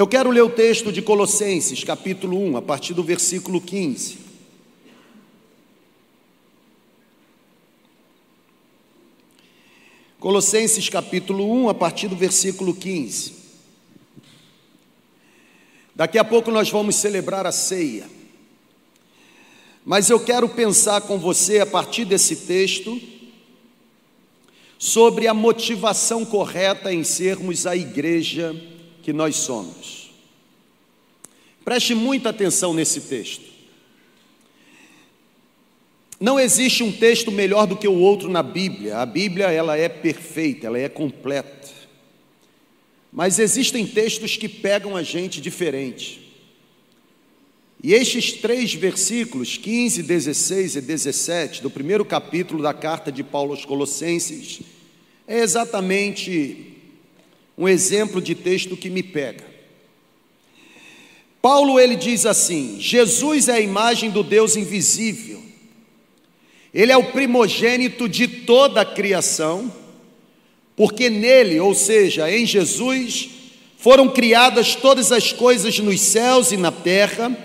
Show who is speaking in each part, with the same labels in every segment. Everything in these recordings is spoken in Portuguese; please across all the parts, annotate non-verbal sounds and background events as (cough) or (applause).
Speaker 1: Eu quero ler o texto de Colossenses, capítulo 1, a partir do versículo 15. Colossenses, capítulo 1, a partir do versículo 15. Daqui a pouco nós vamos celebrar a ceia. Mas eu quero pensar com você, a partir desse texto, sobre a motivação correta em sermos a igreja que nós somos. Preste muita atenção nesse texto. Não existe um texto melhor do que o outro na Bíblia. A Bíblia ela é perfeita, ela é completa. Mas existem textos que pegam a gente diferente. E estes três versículos, 15, 16 e 17, do primeiro capítulo da carta de Paulo aos Colossenses, é exatamente um exemplo de texto que me pega. Paulo ele diz assim: Jesus é a imagem do Deus invisível. Ele é o primogênito de toda a criação, porque nele, ou seja, em Jesus, foram criadas todas as coisas nos céus e na terra.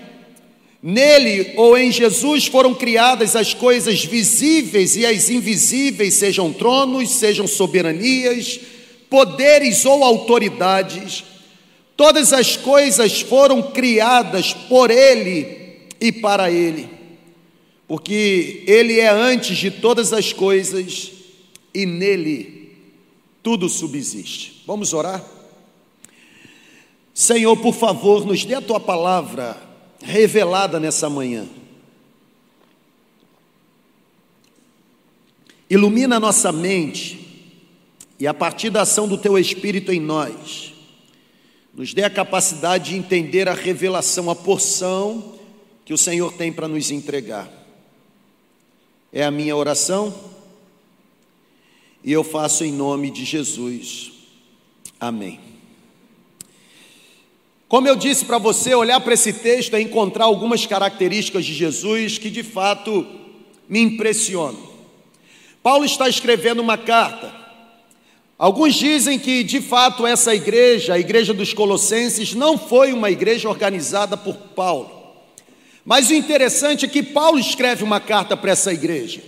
Speaker 1: Nele ou em Jesus foram criadas as coisas visíveis e as invisíveis, sejam tronos, sejam soberanias, poderes ou autoridades, todas as coisas foram criadas por Ele e para Ele, porque Ele é antes de todas as coisas e nele tudo subsiste. Vamos orar? Senhor, por favor, nos dê a tua palavra revelada nessa manhã. Ilumina a nossa mente e a partir da ação do teu Espírito em nós, nos dê a capacidade de entender a revelação, a porção que o Senhor tem para nos entregar. É a minha oração e eu faço em nome de Jesus. Amém. Como eu disse para você, olhar para esse texto é encontrar algumas características de Jesus que de fato me impressionam. Paulo está escrevendo uma carta Alguns dizem que, de fato, essa igreja, a igreja dos Colossenses, não foi uma igreja organizada por Paulo. Mas o interessante é que Paulo escreve uma carta para essa igreja.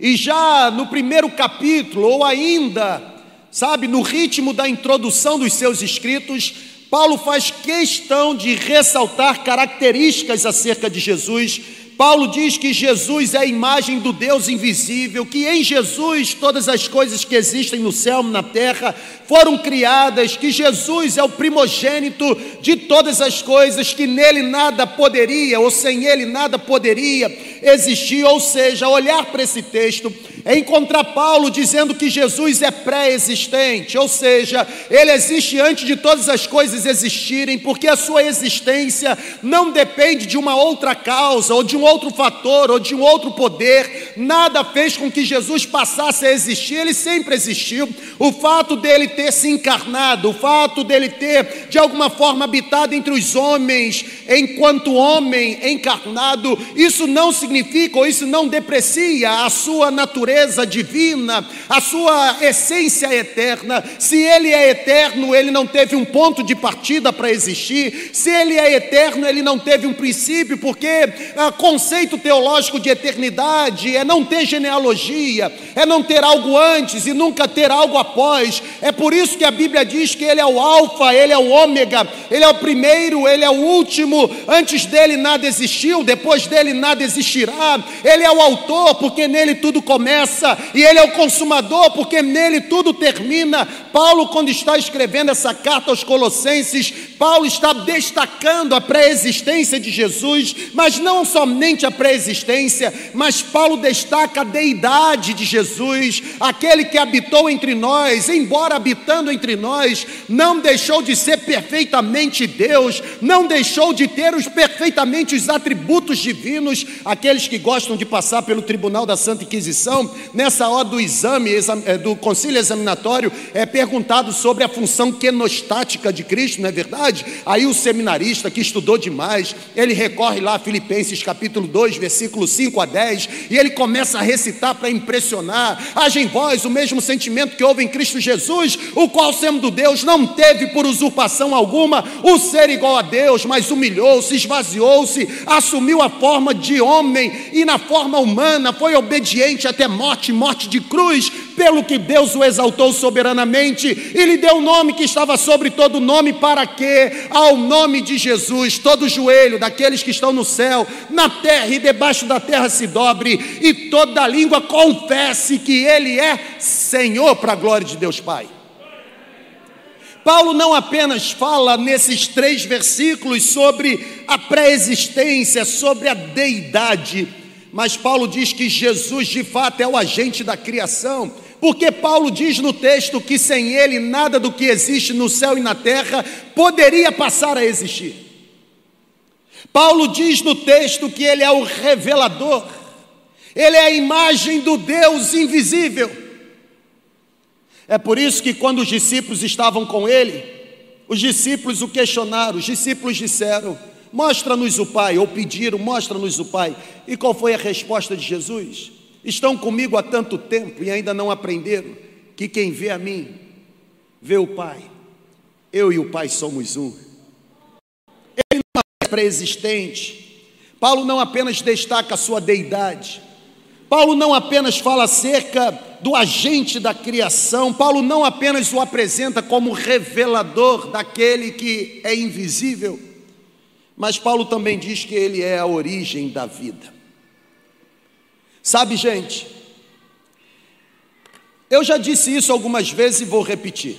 Speaker 1: E já no primeiro capítulo, ou ainda, sabe, no ritmo da introdução dos seus escritos, Paulo faz questão de ressaltar características acerca de Jesus Paulo diz que Jesus é a imagem do Deus invisível, que em Jesus todas as coisas que existem no céu e na terra foram criadas, que Jesus é o primogênito de todas as coisas, que nele nada poderia, ou sem ele nada poderia existir. Ou seja, olhar para esse texto é encontrar Paulo dizendo que Jesus é pré-existente, ou seja, ele existe antes de todas as coisas existirem, porque a sua existência não depende de uma outra causa ou de um outro fator ou de um outro poder, nada fez com que Jesus passasse a existir, ele sempre existiu. O fato dele ter se encarnado, o fato dele ter de alguma forma habitado entre os homens, enquanto homem encarnado, isso não significa ou isso não deprecia a sua natureza divina, a sua essência eterna. Se ele é eterno, ele não teve um ponto de partida para existir. Se ele é eterno, ele não teve um princípio, porque ah, conceito teológico de eternidade é não ter genealogia, é não ter algo antes e nunca ter algo após. É por isso que a Bíblia diz que Ele é o Alfa, Ele é o Ômega, Ele é o primeiro, Ele é o último. Antes dele nada existiu, depois dele nada existirá. Ele é o Autor, porque nele tudo começa, e Ele é o Consumador, porque nele tudo termina. Paulo, quando está escrevendo essa carta aos Colossenses, Paulo está destacando a pré-existência de Jesus, mas não somente somente a pré-existência, mas Paulo destaca a deidade de Jesus, aquele que habitou entre nós, embora habitando entre nós, não deixou de ser perfeitamente Deus, não deixou de ter os perfeitamente os atributos divinos, aqueles que gostam de passar pelo tribunal da Santa Inquisição, nessa hora do exame, eh, do concílio examinatório, é perguntado sobre a função quenostática de Cristo, não é verdade? Aí o seminarista que estudou demais, ele recorre lá a Filipenses capítulo capítulo 2, versículo 5 a 10, e ele começa a recitar para impressionar. Haja em vós o mesmo sentimento que houve em Cristo Jesus, o qual, sendo Deus, não teve por usurpação alguma o ser igual a Deus, mas humilhou-se, esvaziou-se, assumiu a forma de homem e, na forma humana, foi obediente até morte morte de cruz, pelo que Deus o exaltou soberanamente e lhe deu o um nome que estava sobre todo nome, para que, ao nome de Jesus, todo joelho daqueles que estão no céu, na terra e debaixo da terra se dobre, e toda língua confesse que Ele é Senhor, para a glória de Deus Pai. Paulo não apenas fala nesses três versículos sobre a pré-existência, sobre a deidade, mas Paulo diz que Jesus de fato é o agente da criação porque Paulo diz no texto que sem ele nada do que existe no céu e na terra poderia passar a existir. Paulo diz no texto que ele é o revelador, ele é a imagem do Deus invisível. É por isso que quando os discípulos estavam com ele, os discípulos o questionaram, os discípulos disseram: Mostra-nos o Pai, ou pediram: Mostra-nos o Pai. E qual foi a resposta de Jesus? Estão comigo há tanto tempo e ainda não aprenderam que quem vê a mim, vê o Pai. Eu e o Pai somos um. Ele não é pré-existente. Paulo não apenas destaca a sua deidade. Paulo não apenas fala acerca do agente da criação, Paulo não apenas o apresenta como revelador daquele que é invisível, mas Paulo também diz que ele é a origem da vida. Sabe, gente, eu já disse isso algumas vezes e vou repetir.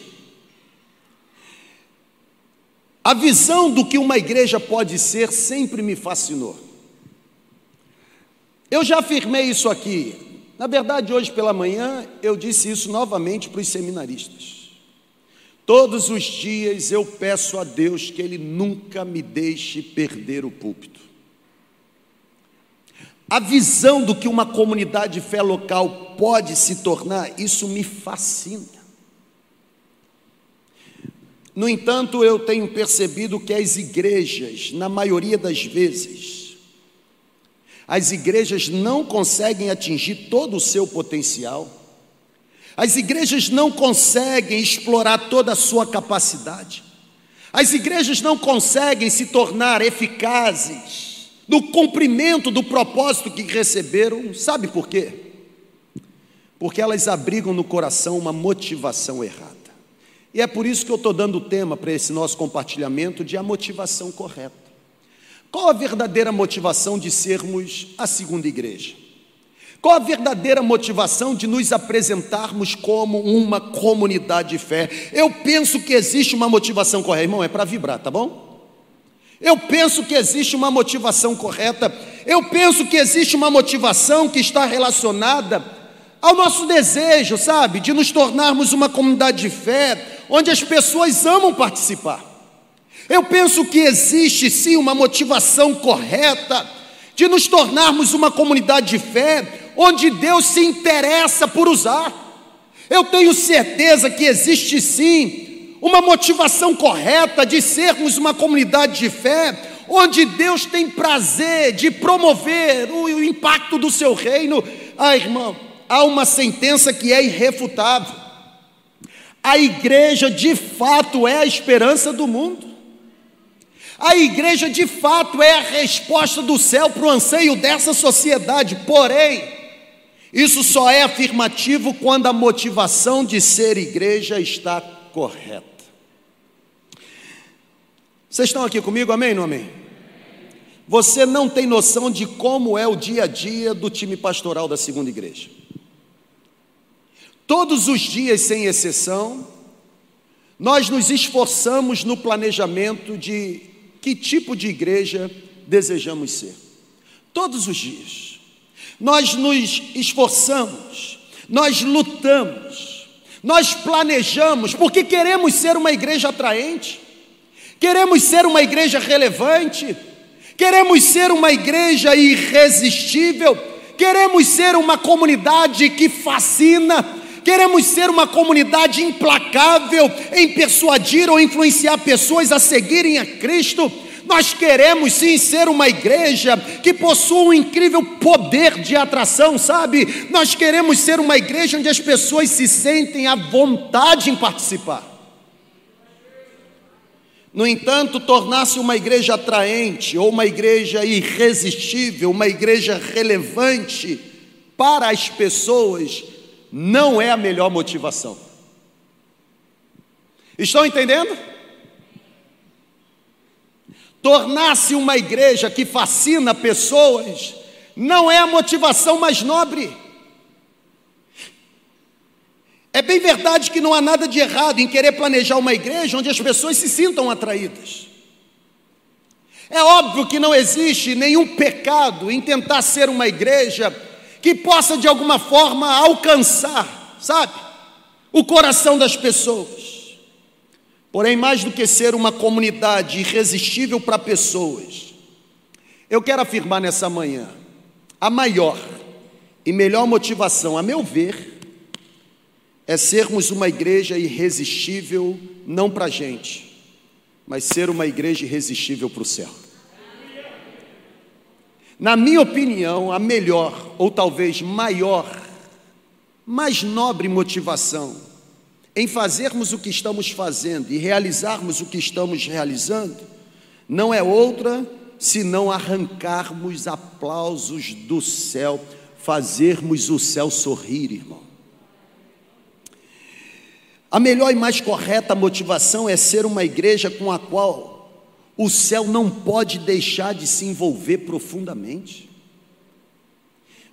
Speaker 1: A visão do que uma igreja pode ser sempre me fascinou. Eu já afirmei isso aqui. Na verdade, hoje pela manhã eu disse isso novamente para os seminaristas. Todos os dias eu peço a Deus que Ele nunca me deixe perder o púlpito. A visão do que uma comunidade de fé local pode se tornar, isso me fascina. No entanto, eu tenho percebido que as igrejas, na maioria das vezes, as igrejas não conseguem atingir todo o seu potencial, as igrejas não conseguem explorar toda a sua capacidade, as igrejas não conseguem se tornar eficazes, no cumprimento do propósito que receberam, sabe por quê? Porque elas abrigam no coração uma motivação errada. E é por isso que eu estou dando o tema para esse nosso compartilhamento de a motivação correta. Qual a verdadeira motivação de sermos a segunda igreja? Qual a verdadeira motivação de nos apresentarmos como uma comunidade de fé? Eu penso que existe uma motivação correta, irmão, é para vibrar, tá bom? Eu penso que existe uma motivação correta, eu penso que existe uma motivação que está relacionada ao nosso desejo, sabe, de nos tornarmos uma comunidade de fé, onde as pessoas amam participar. Eu penso que existe sim uma motivação correta de nos tornarmos uma comunidade de fé, onde Deus se interessa por usar. Eu tenho certeza que existe sim uma motivação correta de sermos uma comunidade de fé, onde Deus tem prazer de promover o impacto do seu reino. Ah, irmão, há uma sentença que é irrefutável. A igreja de fato é a esperança do mundo. A igreja de fato é a resposta do céu para o anseio dessa sociedade. Porém, isso só é afirmativo quando a motivação de ser igreja está correta. Vocês estão aqui comigo, amém ou amém? Você não tem noção de como é o dia a dia do time pastoral da segunda igreja. Todos os dias, sem exceção, nós nos esforçamos no planejamento de que tipo de igreja desejamos ser. Todos os dias. Nós nos esforçamos, nós lutamos, nós planejamos, porque queremos ser uma igreja atraente. Queremos ser uma igreja relevante, queremos ser uma igreja irresistível, queremos ser uma comunidade que fascina, queremos ser uma comunidade implacável em persuadir ou influenciar pessoas a seguirem a Cristo. Nós queremos sim ser uma igreja que possua um incrível poder de atração, sabe? Nós queremos ser uma igreja onde as pessoas se sentem à vontade em participar. No entanto, tornar-se uma igreja atraente ou uma igreja irresistível, uma igreja relevante para as pessoas, não é a melhor motivação. Estão entendendo? Tornar-se uma igreja que fascina pessoas não é a motivação mais nobre. É bem verdade que não há nada de errado em querer planejar uma igreja onde as pessoas se sintam atraídas. É óbvio que não existe nenhum pecado em tentar ser uma igreja que possa de alguma forma alcançar, sabe, o coração das pessoas. Porém, mais do que ser uma comunidade irresistível para pessoas, eu quero afirmar nessa manhã: a maior e melhor motivação, a meu ver, é sermos uma igreja irresistível, não para a gente, mas ser uma igreja irresistível para o céu. Na minha opinião, a melhor, ou talvez maior, mais nobre motivação em fazermos o que estamos fazendo e realizarmos o que estamos realizando, não é outra senão arrancarmos aplausos do céu, fazermos o céu sorrir, irmão. A melhor e mais correta motivação é ser uma igreja com a qual o céu não pode deixar de se envolver profundamente.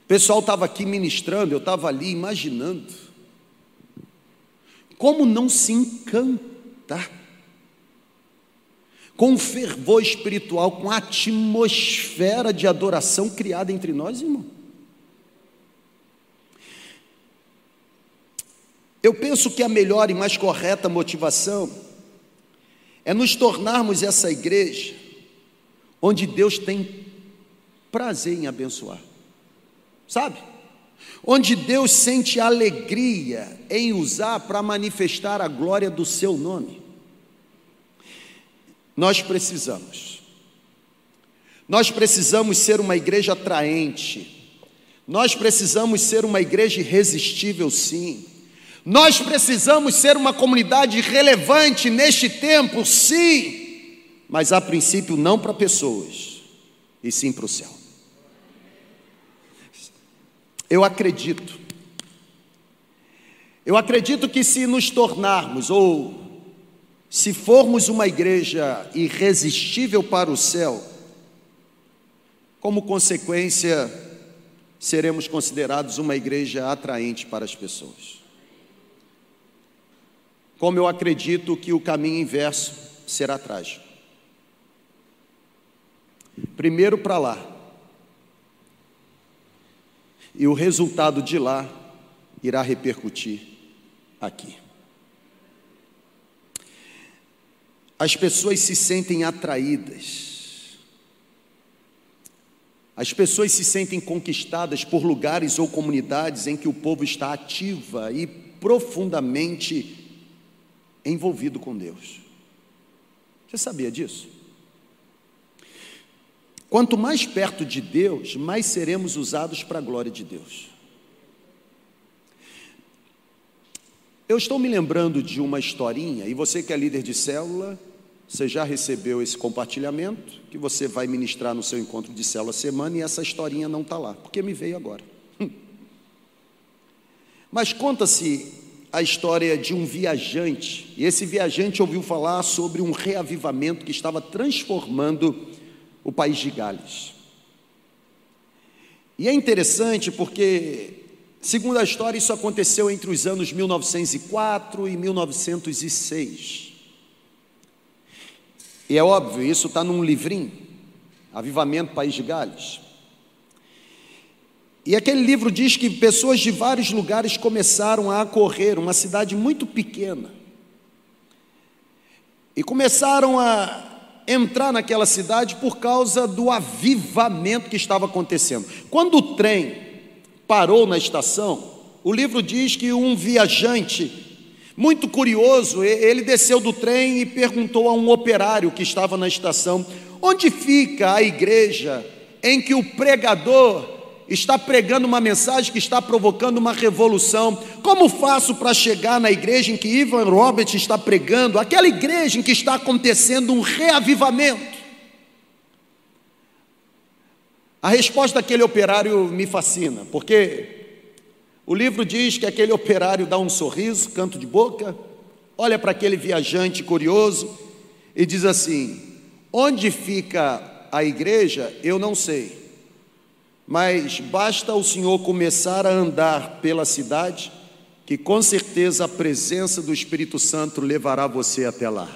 Speaker 1: O pessoal estava aqui ministrando, eu estava ali imaginando. Como não se encantar com o fervor espiritual, com a atmosfera de adoração criada entre nós, irmão? Eu penso que a melhor e mais correta motivação é nos tornarmos essa igreja onde Deus tem prazer em abençoar, sabe? Onde Deus sente alegria em usar para manifestar a glória do seu nome. Nós precisamos, nós precisamos ser uma igreja atraente, nós precisamos ser uma igreja irresistível, sim. Nós precisamos ser uma comunidade relevante neste tempo, sim, mas a princípio não para pessoas, e sim para o céu. Eu acredito, eu acredito que se nos tornarmos, ou se formos uma igreja irresistível para o céu, como consequência, seremos considerados uma igreja atraente para as pessoas como eu acredito que o caminho inverso será trágico. Primeiro para lá, e o resultado de lá irá repercutir aqui. As pessoas se sentem atraídas, as pessoas se sentem conquistadas por lugares ou comunidades em que o povo está ativa e profundamente envolvido com Deus. Você sabia disso? Quanto mais perto de Deus, mais seremos usados para a glória de Deus. Eu estou me lembrando de uma historinha, e você que é líder de célula, você já recebeu esse compartilhamento, que você vai ministrar no seu encontro de célula semana, e essa historinha não está lá, porque me veio agora. (laughs) Mas conta-se a história de um viajante, e esse viajante ouviu falar sobre um reavivamento que estava transformando o país de Gales. E é interessante porque, segundo a história, isso aconteceu entre os anos 1904 e 1906. E é óbvio, isso está num livrinho, Avivamento País de Gales. E aquele livro diz que pessoas de vários lugares começaram a correr, uma cidade muito pequena. E começaram a entrar naquela cidade por causa do avivamento que estava acontecendo. Quando o trem parou na estação, o livro diz que um viajante Muito curioso, ele desceu do trem e perguntou a um operário que estava na estação: onde fica a igreja em que o pregador está pregando uma mensagem que está provocando uma revolução. Como faço para chegar na igreja em que Ivan Robert está pregando, aquela igreja em que está acontecendo um reavivamento? A resposta daquele operário me fascina, porque o livro diz que aquele operário dá um sorriso, canto de boca, olha para aquele viajante curioso e diz assim: Onde fica a igreja, eu não sei mas basta o Senhor começar a andar pela cidade, que com certeza a presença do Espírito Santo levará você até lá.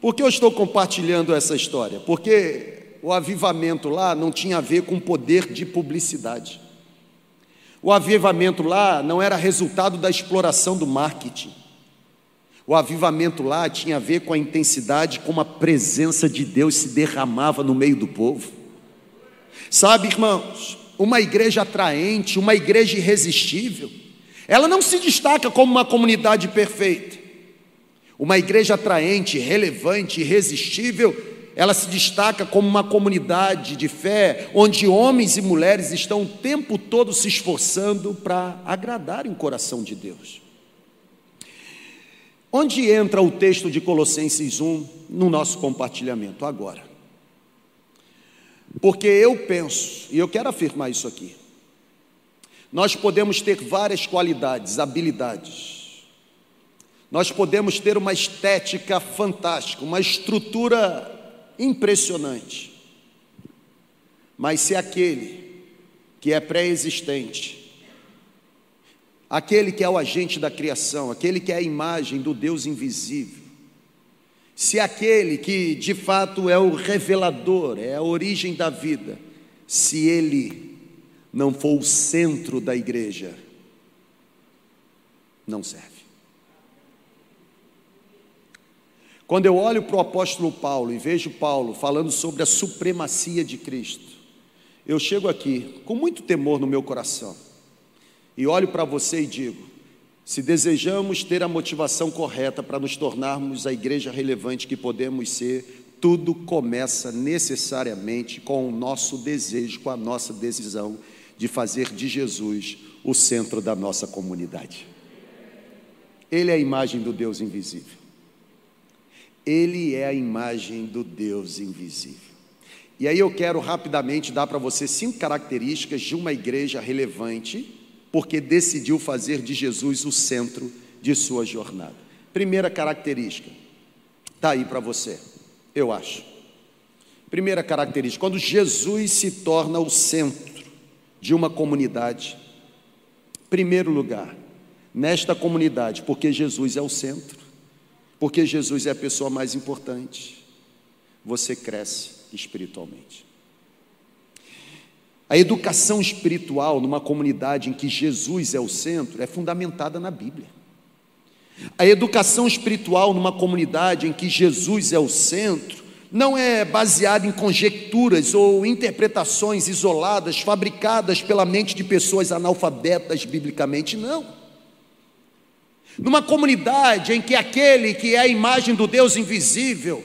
Speaker 1: Por que eu estou compartilhando essa história? Porque o avivamento lá não tinha a ver com poder de publicidade. O avivamento lá não era resultado da exploração do marketing. O avivamento lá tinha a ver com a intensidade como a presença de Deus se derramava no meio do povo. Sabe, irmãos, uma igreja atraente, uma igreja irresistível, ela não se destaca como uma comunidade perfeita. Uma igreja atraente, relevante, irresistível, ela se destaca como uma comunidade de fé, onde homens e mulheres estão o tempo todo se esforçando para agradarem o coração de Deus. Onde entra o texto de Colossenses 1 no nosso compartilhamento? Agora? Porque eu penso, e eu quero afirmar isso aqui, nós podemos ter várias qualidades, habilidades, nós podemos ter uma estética fantástica, uma estrutura impressionante, mas se aquele que é pré-existente, aquele que é o agente da criação, aquele que é a imagem do Deus invisível, se aquele que de fato é o revelador, é a origem da vida, se ele não for o centro da igreja, não serve. Quando eu olho para o apóstolo Paulo e vejo Paulo falando sobre a supremacia de Cristo, eu chego aqui com muito temor no meu coração e olho para você e digo: se desejamos ter a motivação correta para nos tornarmos a igreja relevante que podemos ser, tudo começa necessariamente com o nosso desejo, com a nossa decisão de fazer de Jesus o centro da nossa comunidade. Ele é a imagem do Deus invisível. Ele é a imagem do Deus invisível. E aí eu quero rapidamente dar para você cinco características de uma igreja relevante porque decidiu fazer de Jesus o centro de sua jornada. Primeira característica, está aí para você, eu acho. Primeira característica, quando Jesus se torna o centro de uma comunidade, primeiro lugar, nesta comunidade, porque Jesus é o centro, porque Jesus é a pessoa mais importante, você cresce espiritualmente. A educação espiritual numa comunidade em que Jesus é o centro é fundamentada na Bíblia. A educação espiritual numa comunidade em que Jesus é o centro não é baseada em conjecturas ou interpretações isoladas, fabricadas pela mente de pessoas analfabetas biblicamente, não. Numa comunidade em que aquele que é a imagem do Deus invisível,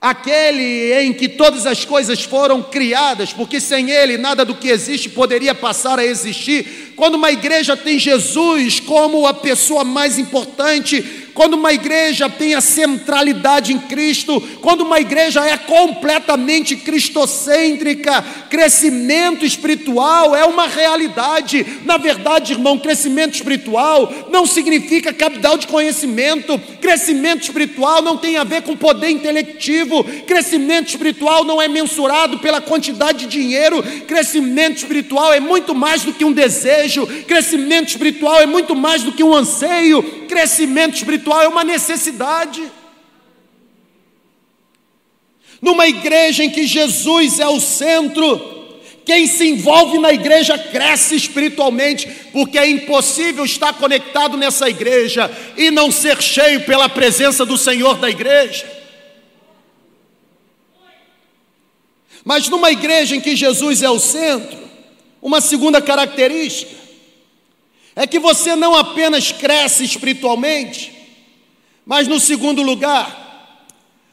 Speaker 1: aquele em que todas as coisas foram criadas, porque sem ele nada do que existe poderia passar a existir. Quando uma igreja tem Jesus como a pessoa mais importante, quando uma igreja tem a centralidade em Cristo, quando uma igreja é completamente cristocêntrica, crescimento espiritual é uma realidade. Na verdade, irmão, crescimento espiritual não significa capital de conhecimento, crescimento espiritual não tem a ver com poder intelectivo, crescimento espiritual não é mensurado pela quantidade de dinheiro, crescimento espiritual é muito mais do que um desejo, crescimento espiritual é muito mais do que um anseio, crescimento espiritual é uma necessidade. Numa igreja em que Jesus é o centro, quem se envolve na igreja cresce espiritualmente, porque é impossível estar conectado nessa igreja e não ser cheio pela presença do Senhor da igreja. Mas numa igreja em que Jesus é o centro, uma segunda característica, é que você não apenas cresce espiritualmente, mas no segundo lugar,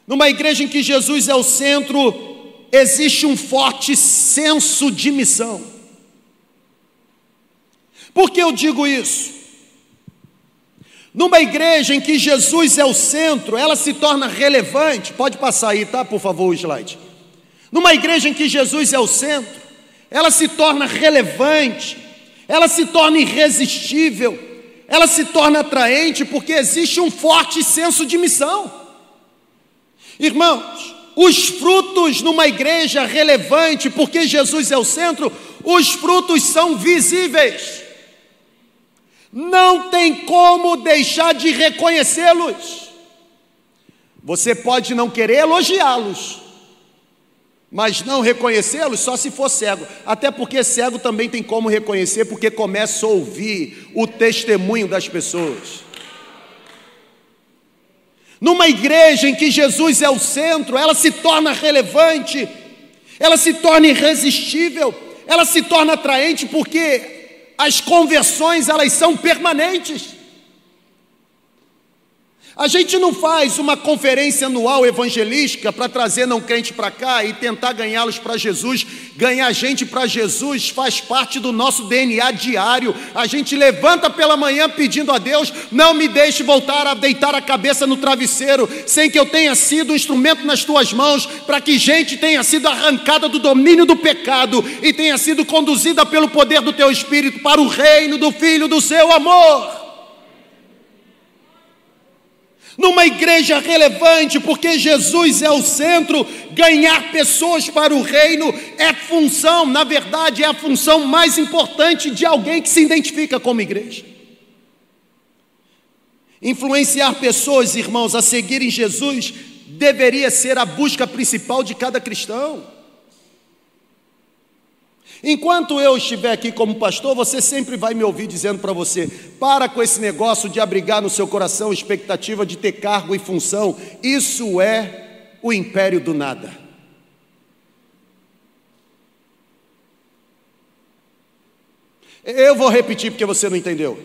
Speaker 1: numa igreja em que Jesus é o centro, existe um forte senso de missão. Por que eu digo isso? Numa igreja em que Jesus é o centro, ela se torna relevante. Pode passar aí, tá? Por favor, o slide. Numa igreja em que Jesus é o centro, ela se torna relevante, ela se torna irresistível, ela se torna atraente porque existe um forte senso de missão. Irmãos, os frutos numa igreja relevante, porque Jesus é o centro, os frutos são visíveis. Não tem como deixar de reconhecê-los. Você pode não querer elogiá-los, mas não reconhecê-los só se for cego. Até porque cego também tem como reconhecer, porque começa a ouvir o testemunho das pessoas. Numa igreja em que Jesus é o centro, ela se torna relevante, ela se torna irresistível, ela se torna atraente porque as conversões elas são permanentes. A gente não faz uma conferência anual evangelística para trazer não crente para cá e tentar ganhá-los para Jesus. Ganhar gente para Jesus faz parte do nosso DNA diário. A gente levanta pela manhã pedindo a Deus: não me deixe voltar a deitar a cabeça no travesseiro, sem que eu tenha sido um instrumento nas tuas mãos, para que gente tenha sido arrancada do domínio do pecado e tenha sido conduzida pelo poder do teu Espírito para o reino do Filho do seu amor numa igreja relevante, porque Jesus é o centro, ganhar pessoas para o reino é função, na verdade, é a função mais importante de alguém que se identifica como igreja. Influenciar pessoas, irmãos, a seguirem Jesus deveria ser a busca principal de cada cristão. Enquanto eu estiver aqui como pastor, você sempre vai me ouvir dizendo para você: para com esse negócio de abrigar no seu coração expectativa de ter cargo e função, isso é o império do nada. Eu vou repetir porque você não entendeu.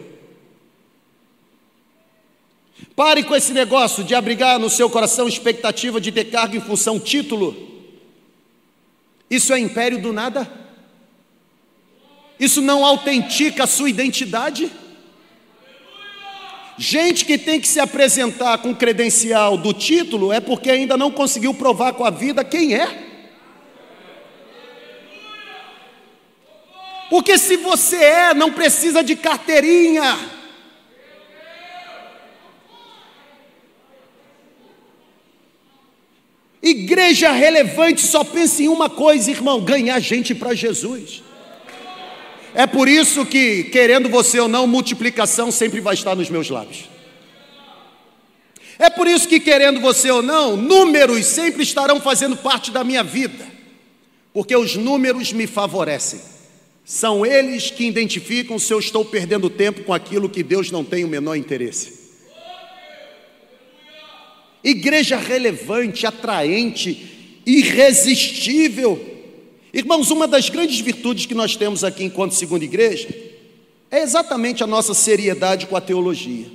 Speaker 1: Pare com esse negócio de abrigar no seu coração expectativa de ter cargo e função, título. Isso é império do nada? Isso não autentica a sua identidade? Gente que tem que se apresentar com credencial do título é porque ainda não conseguiu provar com a vida quem é. Porque se você é, não precisa de carteirinha. Igreja relevante só pensa em uma coisa, irmão: ganhar gente para Jesus. É por isso que, querendo você ou não, multiplicação sempre vai estar nos meus lábios. É por isso que, querendo você ou não, números sempre estarão fazendo parte da minha vida, porque os números me favorecem. São eles que identificam se eu estou perdendo tempo com aquilo que Deus não tem o menor interesse. Igreja relevante, atraente, irresistível, Irmãos, uma das grandes virtudes que nós temos aqui enquanto segunda igreja é exatamente a nossa seriedade com a teologia.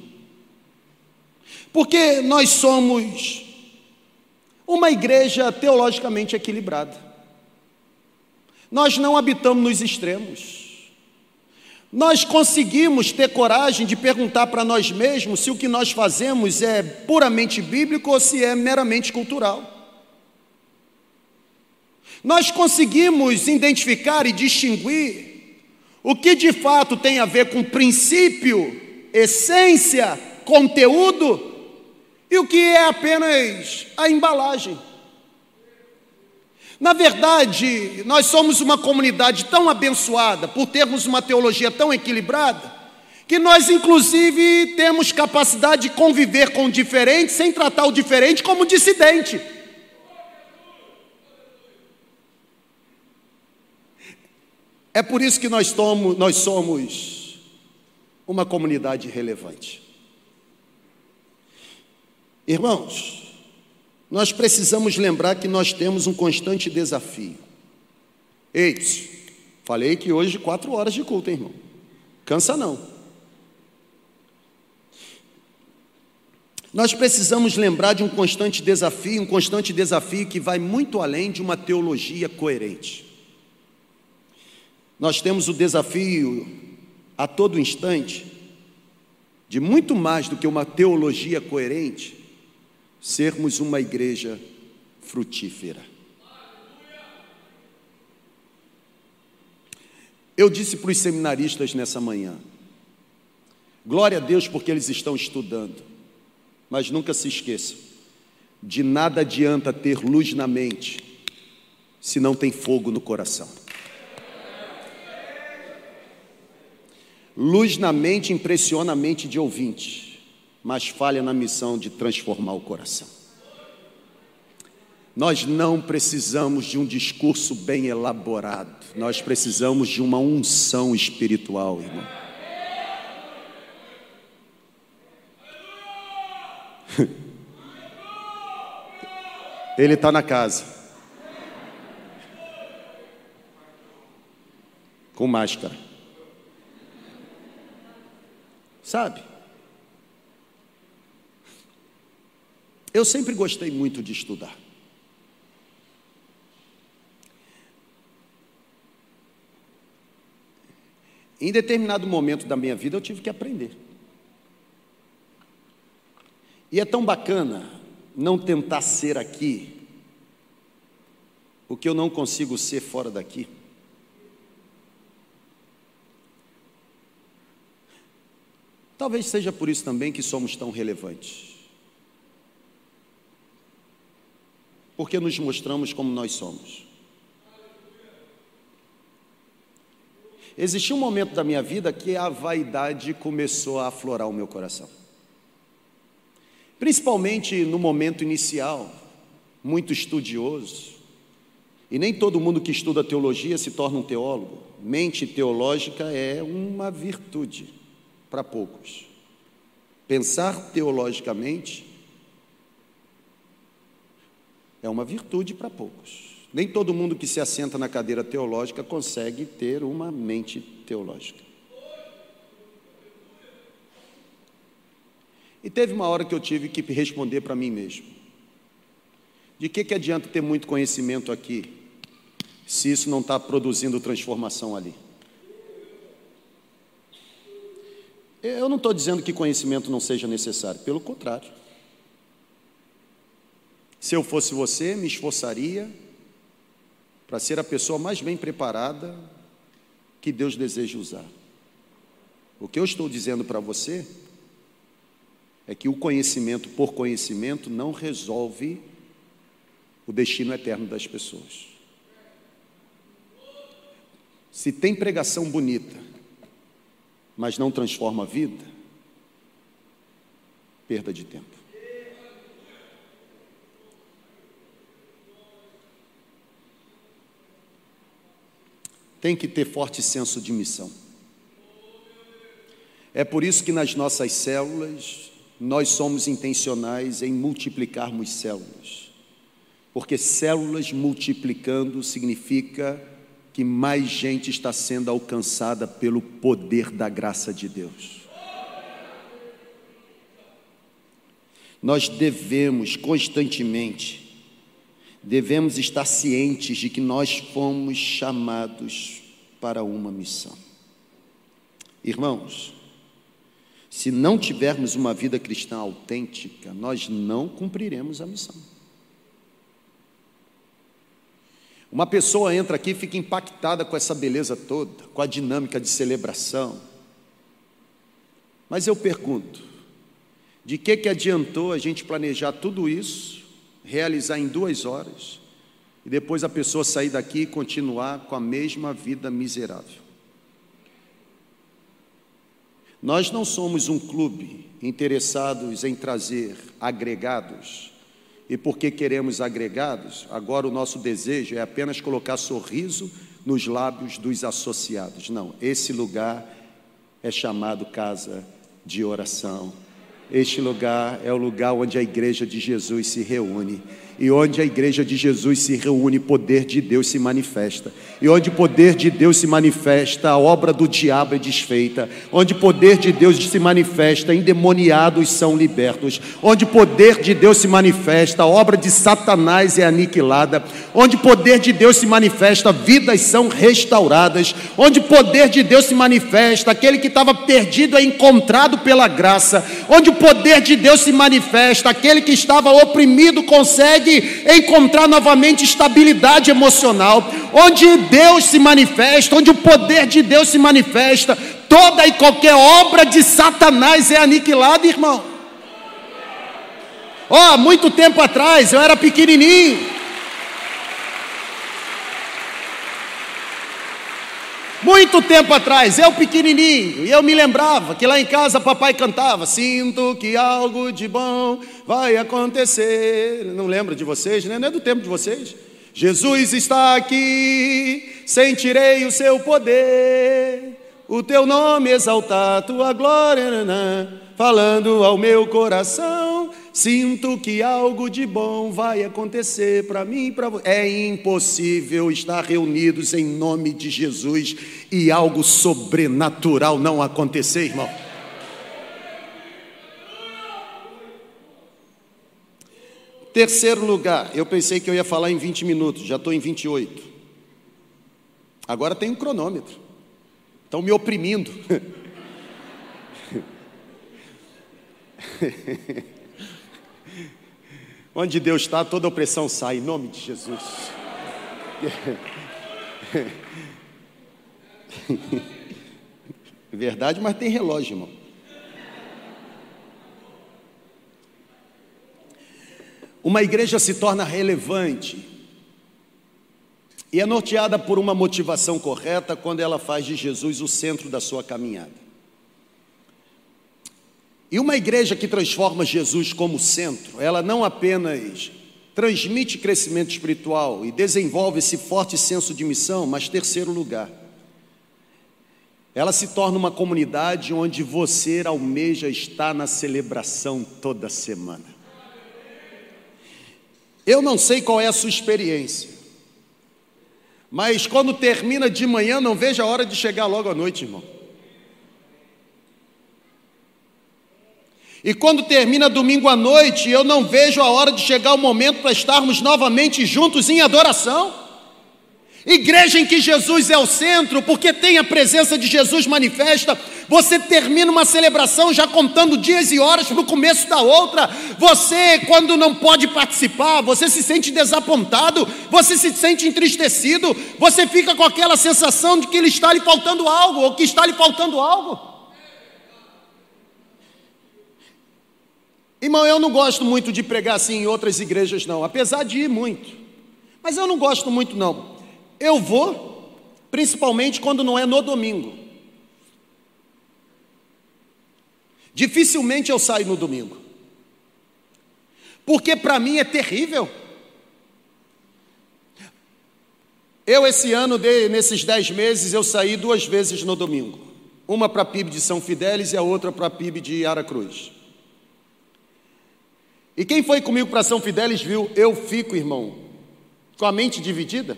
Speaker 1: Porque nós somos uma igreja teologicamente equilibrada. Nós não habitamos nos extremos. Nós conseguimos ter coragem de perguntar para nós mesmos se o que nós fazemos é puramente bíblico ou se é meramente cultural. Nós conseguimos identificar e distinguir o que de fato tem a ver com princípio, essência, conteúdo e o que é apenas a embalagem. Na verdade, nós somos uma comunidade tão abençoada por termos uma teologia tão equilibrada, que nós, inclusive, temos capacidade de conviver com o diferente sem tratar o diferente como dissidente. É por isso que nós, tomo, nós somos uma comunidade relevante. Irmãos, nós precisamos lembrar que nós temos um constante desafio. Eis, falei que hoje quatro horas de culto, hein, irmão. Cansa não. Nós precisamos lembrar de um constante desafio, um constante desafio que vai muito além de uma teologia coerente. Nós temos o desafio a todo instante de muito mais do que uma teologia coerente, sermos uma igreja frutífera. Eu disse para os seminaristas nessa manhã, glória a Deus porque eles estão estudando. Mas nunca se esqueça: de nada adianta ter luz na mente se não tem fogo no coração. Luz na mente impressiona a mente de ouvinte, mas falha na missão de transformar o coração. Nós não precisamos de um discurso bem elaborado, nós precisamos de uma unção espiritual, irmão. (laughs) Ele está na casa. Com máscara. Sabe? Eu sempre gostei muito de estudar. Em determinado momento da minha vida eu tive que aprender. E é tão bacana não tentar ser aqui o que eu não consigo ser fora daqui. Talvez seja por isso também que somos tão relevantes. Porque nos mostramos como nós somos. Existiu um momento da minha vida que a vaidade começou a aflorar o meu coração. Principalmente no momento inicial, muito estudioso. E nem todo mundo que estuda teologia se torna um teólogo. Mente teológica é uma virtude para poucos. Pensar teologicamente é uma virtude para poucos. Nem todo mundo que se assenta na cadeira teológica consegue ter uma mente teológica. E teve uma hora que eu tive que responder para mim mesmo: de que, que adianta ter muito conhecimento aqui, se isso não está produzindo transformação ali? Eu não estou dizendo que conhecimento não seja necessário, pelo contrário. Se eu fosse você, me esforçaria para ser a pessoa mais bem preparada que Deus deseja usar. O que eu estou dizendo para você é que o conhecimento por conhecimento não resolve o destino eterno das pessoas. Se tem pregação bonita, mas não transforma a vida, perda de tempo. Tem que ter forte senso de missão. É por isso que nas nossas células nós somos intencionais em multiplicarmos células, porque células multiplicando significa que mais gente está sendo alcançada pelo poder da graça de Deus. Nós devemos constantemente, devemos estar cientes de que nós fomos chamados para uma missão. Irmãos, se não tivermos uma vida cristã autêntica, nós não cumpriremos a missão. Uma pessoa entra aqui e fica impactada com essa beleza toda, com a dinâmica de celebração. Mas eu pergunto: de que, que adiantou a gente planejar tudo isso, realizar em duas horas, e depois a pessoa sair daqui e continuar com a mesma vida miserável? Nós não somos um clube interessados em trazer agregados, e porque queremos agregados, agora o nosso desejo é apenas colocar sorriso nos lábios dos associados. Não, esse lugar é chamado casa de oração, Este lugar é o lugar onde a igreja de Jesus se reúne. E onde a igreja de Jesus se reúne, poder de Deus se manifesta. E onde o poder de Deus se manifesta, a obra do diabo é desfeita. Onde o poder de Deus se manifesta, endemoniados são libertos. Onde o poder de Deus se manifesta, a obra de Satanás é aniquilada. Onde o poder de Deus se manifesta, vidas são restauradas. Onde o poder de Deus se manifesta, aquele que estava perdido é encontrado pela graça. Onde o poder de Deus se manifesta, aquele que estava oprimido consegue consegue encontrar novamente estabilidade emocional, onde Deus se manifesta, onde o poder de Deus se manifesta, toda e qualquer obra de Satanás é aniquilada, irmão. Ó, oh, muito tempo atrás, eu era pequenininho. Muito tempo atrás, eu pequenininho, e eu me lembrava que lá em casa papai cantava: Sinto que algo de bom vai acontecer. Não lembra de vocês, né? Não é do tempo de vocês. Jesus está aqui, sentirei o seu poder, o teu nome exaltar, tua glória, falando ao meu coração. Sinto que algo de bom vai acontecer para mim e para você. É impossível estar reunidos em nome de Jesus e algo sobrenatural não acontecer, irmão. Terceiro lugar, eu pensei que eu ia falar em 20 minutos, já estou em 28. Agora tem um cronômetro. Estão me oprimindo. (laughs) Onde Deus está, toda opressão sai, em nome de Jesus. (laughs) Verdade, mas tem relógio, irmão. Uma igreja se torna relevante e é norteada por uma motivação correta quando ela faz de Jesus o centro da sua caminhada. E uma igreja que transforma Jesus como centro, ela não apenas transmite crescimento espiritual e desenvolve esse forte senso de missão, mas terceiro lugar, ela se torna uma comunidade onde você almeja estar na celebração toda semana. Eu não sei qual é a sua experiência, mas quando termina de manhã, não vejo a hora de chegar logo à noite, irmão. E quando termina domingo à noite, eu não vejo a hora de chegar o momento para estarmos novamente juntos em adoração. Igreja em que Jesus é o centro, porque tem a presença de Jesus manifesta. Você termina uma celebração já contando dias e horas para o começo da outra. Você, quando não pode participar, você se sente desapontado, você se sente entristecido, você fica com aquela sensação de que lhe está lhe faltando algo, ou que está lhe faltando algo. Irmão, eu não gosto muito de pregar assim em outras igrejas, não, apesar de ir muito. Mas eu não gosto muito, não. Eu vou, principalmente quando não é no domingo. Dificilmente eu saio no domingo. Porque para mim é terrível. Eu, esse ano, nesses dez meses, eu saí duas vezes no domingo. Uma para a PIB de São Fidélis e a outra para a PIB de Aracruz. E quem foi comigo para São Fidélis viu, eu fico, irmão, com a mente dividida.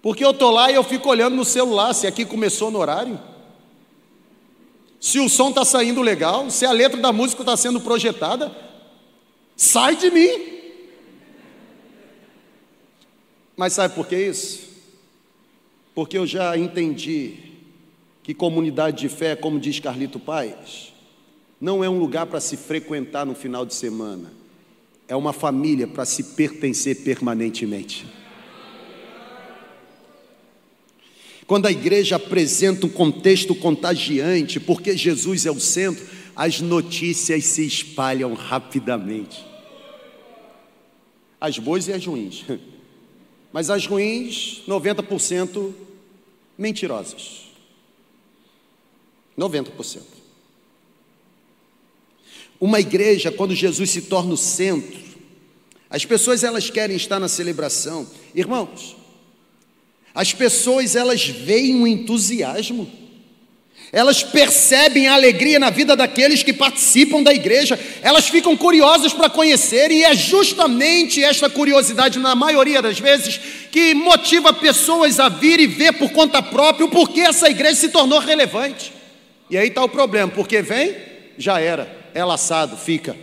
Speaker 1: Porque eu estou lá e eu fico olhando no celular se aqui começou no horário. Se o som está saindo legal, se a letra da música está sendo projetada, sai de mim. Mas sabe por que isso? Porque eu já entendi que comunidade de fé, como diz Carlito Paz, não é um lugar para se frequentar no final de semana, é uma família para se pertencer permanentemente. Quando a igreja apresenta um contexto contagiante, porque Jesus é o centro, as notícias se espalham rapidamente. As boas e as ruins. (laughs) Mas as ruins, 90% mentirosas. 90%. Uma igreja, quando Jesus se torna o centro, as pessoas elas querem estar na celebração. Irmãos, as pessoas elas veem um entusiasmo. Elas percebem a alegria na vida daqueles que participam da igreja, elas ficam curiosas para conhecer, e é justamente esta curiosidade, na maioria das vezes, que motiva pessoas a vir e ver por conta própria o porquê essa igreja se tornou relevante. E aí está o problema, porque vem, já era, é laçado, fica.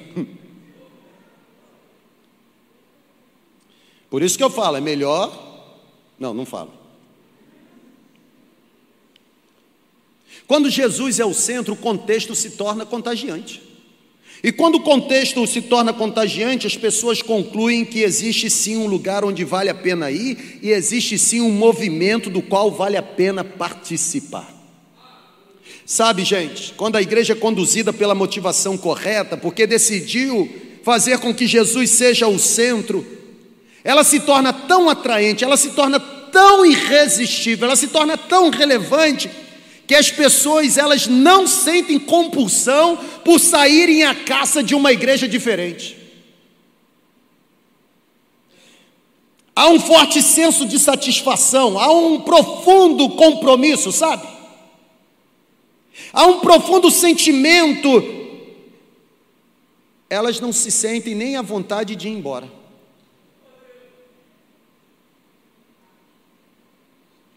Speaker 1: Por isso que eu falo, é melhor. Não, não falo. Quando Jesus é o centro, o contexto se torna contagiante. E quando o contexto se torna contagiante, as pessoas concluem que existe sim um lugar onde vale a pena ir e existe sim um movimento do qual vale a pena participar. Sabe, gente, quando a igreja é conduzida pela motivação correta, porque decidiu fazer com que Jesus seja o centro, ela se torna tão atraente, ela se torna tão irresistível, ela se torna tão relevante que as pessoas elas não sentem compulsão por saírem à caça de uma igreja diferente. Há um forte senso de satisfação, há um profundo compromisso, sabe? Há um profundo sentimento. Elas não se sentem nem à vontade de ir embora.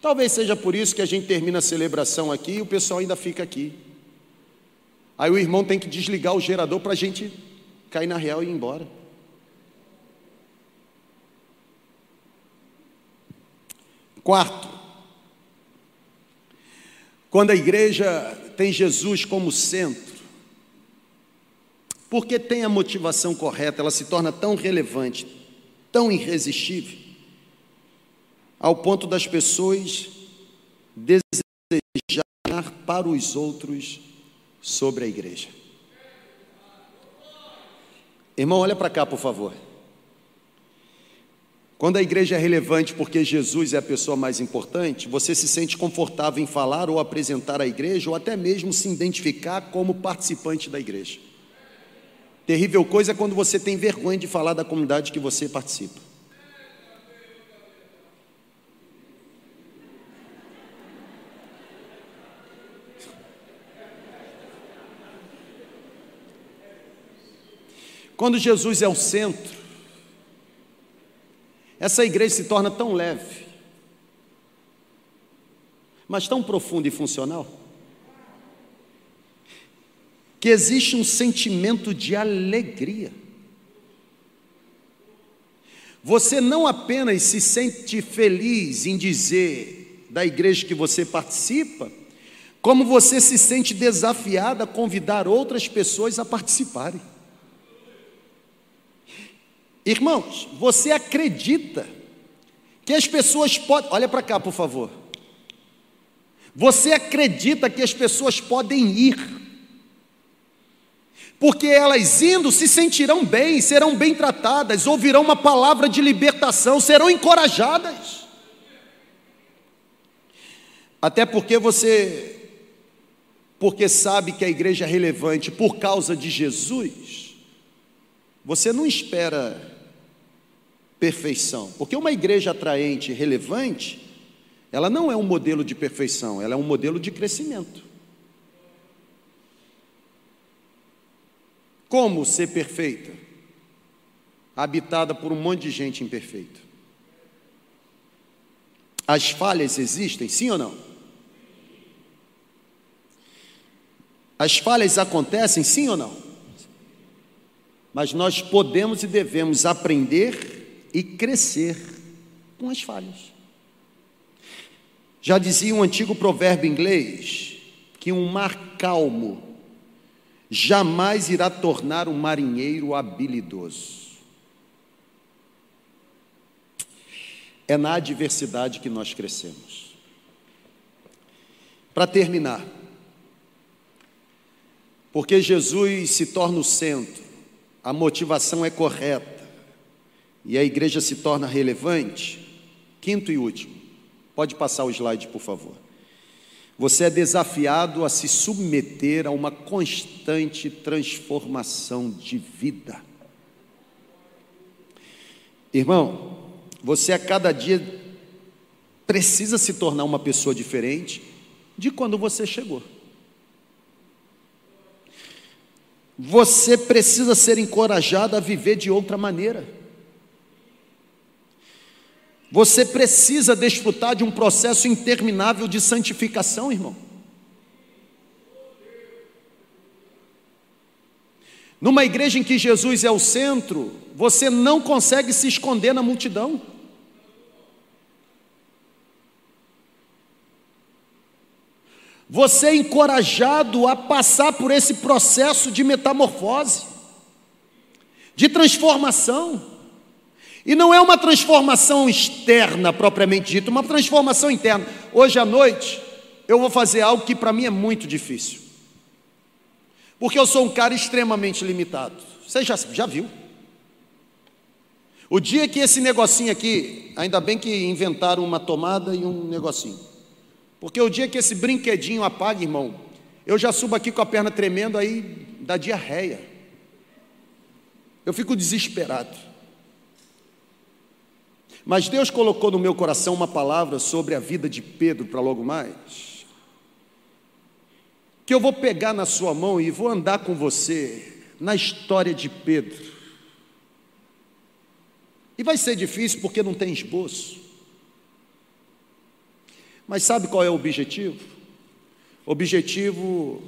Speaker 1: Talvez seja por isso que a gente termina a celebração aqui e o pessoal ainda fica aqui. Aí o irmão tem que desligar o gerador para a gente cair na real e ir embora. Quarto, quando a igreja tem Jesus como centro, porque tem a motivação correta, ela se torna tão relevante, tão irresistível, ao ponto das pessoas desejar para os outros sobre a igreja. Irmão, olha para cá, por favor. Quando a igreja é relevante porque Jesus é a pessoa mais importante, você se sente confortável em falar ou apresentar a igreja, ou até mesmo se identificar como participante da igreja. Terrível coisa é quando você tem vergonha de falar da comunidade que você participa. Quando Jesus é o centro, essa igreja se torna tão leve, mas tão profunda e funcional, que existe um sentimento de alegria. Você não apenas se sente feliz em dizer da igreja que você participa, como você se sente desafiado a convidar outras pessoas a participarem. Irmãos, você acredita que as pessoas podem. Olha para cá, por favor. Você acredita que as pessoas podem ir, porque elas indo se sentirão bem, serão bem tratadas, ouvirão uma palavra de libertação, serão encorajadas. Até porque você, porque sabe que a igreja é relevante por causa de Jesus, você não espera perfeição, porque uma igreja atraente relevante, ela não é um modelo de perfeição, ela é um modelo de crescimento. Como ser perfeita? Habitada por um monte de gente imperfeita. As falhas existem, sim ou não? As falhas acontecem, sim ou não? Mas nós podemos e devemos aprender e crescer com as falhas. Já dizia um antigo provérbio inglês que um mar calmo jamais irá tornar um marinheiro habilidoso. É na adversidade que nós crescemos. Para terminar, porque Jesus se torna o centro, a motivação é correta e a igreja se torna relevante, quinto e último, pode passar o slide, por favor. Você é desafiado a se submeter a uma constante transformação de vida. Irmão, você a cada dia precisa se tornar uma pessoa diferente de quando você chegou. Você precisa ser encorajado a viver de outra maneira. Você precisa desfrutar de um processo interminável de santificação, irmão. Numa igreja em que Jesus é o centro, você não consegue se esconder na multidão. Você é encorajado a passar por esse processo de metamorfose, de transformação. E não é uma transformação externa propriamente dita, uma transformação interna. Hoje à noite, eu vou fazer algo que para mim é muito difícil, porque eu sou um cara extremamente limitado. Você já, já viu? O dia que esse negocinho aqui, ainda bem que inventaram uma tomada e um negocinho. Porque o dia que esse brinquedinho apaga, irmão, eu já subo aqui com a perna tremendo, aí dá diarreia. Eu fico desesperado. Mas Deus colocou no meu coração uma palavra sobre a vida de Pedro para logo mais. Que eu vou pegar na sua mão e vou andar com você na história de Pedro. E vai ser difícil porque não tem esboço. Mas sabe qual é o objetivo? O objetivo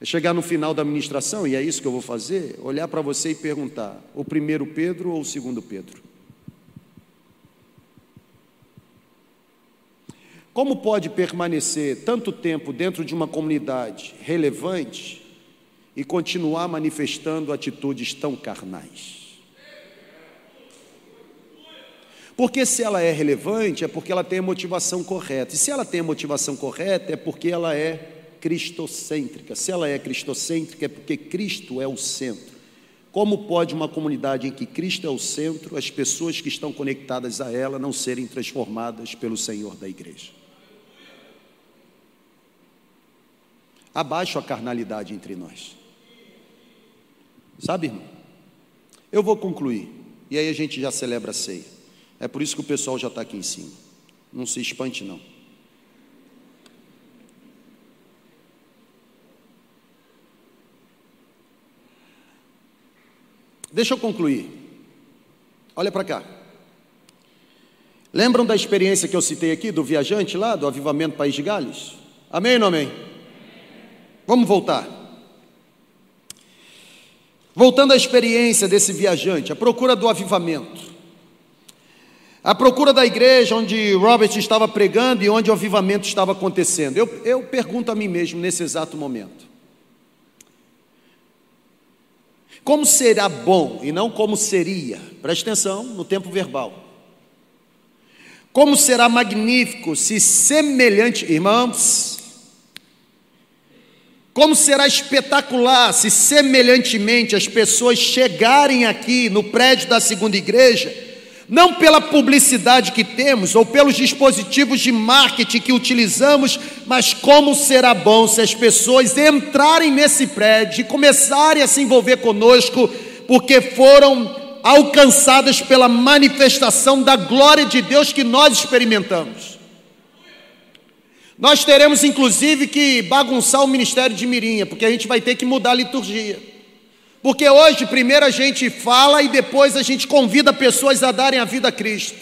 Speaker 1: é chegar no final da administração, e é isso que eu vou fazer: olhar para você e perguntar: o primeiro Pedro ou o segundo Pedro? Como pode permanecer tanto tempo dentro de uma comunidade relevante e continuar manifestando atitudes tão carnais? Porque se ela é relevante, é porque ela tem a motivação correta. E se ela tem a motivação correta, é porque ela é cristocêntrica. Se ela é cristocêntrica, é porque Cristo é o centro. Como pode uma comunidade em que Cristo é o centro, as pessoas que estão conectadas a ela não serem transformadas pelo Senhor da igreja? Abaixo a carnalidade entre nós. Sabe, irmão? Eu vou concluir, e aí a gente já celebra a ceia. É por isso que o pessoal já está aqui em cima. Não se espante, não. Deixa eu concluir. Olha para cá. Lembram da experiência que eu citei aqui do viajante lá, do Avivamento País de Gales? Amém ou não amém? Vamos voltar. Voltando à experiência desse viajante, a procura do avivamento. A procura da igreja onde Robert estava pregando e onde o avivamento estava acontecendo. Eu, eu pergunto a mim mesmo nesse exato momento: como será bom e não como seria? Preste atenção no tempo verbal. Como será magnífico se semelhante, irmãos, como será espetacular se semelhantemente as pessoas chegarem aqui no prédio da segunda igreja não pela publicidade que temos ou pelos dispositivos de marketing que utilizamos, mas como será bom se as pessoas entrarem nesse prédio e começarem a se envolver conosco, porque foram alcançadas pela manifestação da glória de Deus que nós experimentamos. Nós teremos inclusive que bagunçar o ministério de Mirinha, porque a gente vai ter que mudar a liturgia. Porque hoje, primeiro a gente fala e depois a gente convida pessoas a darem a vida a Cristo.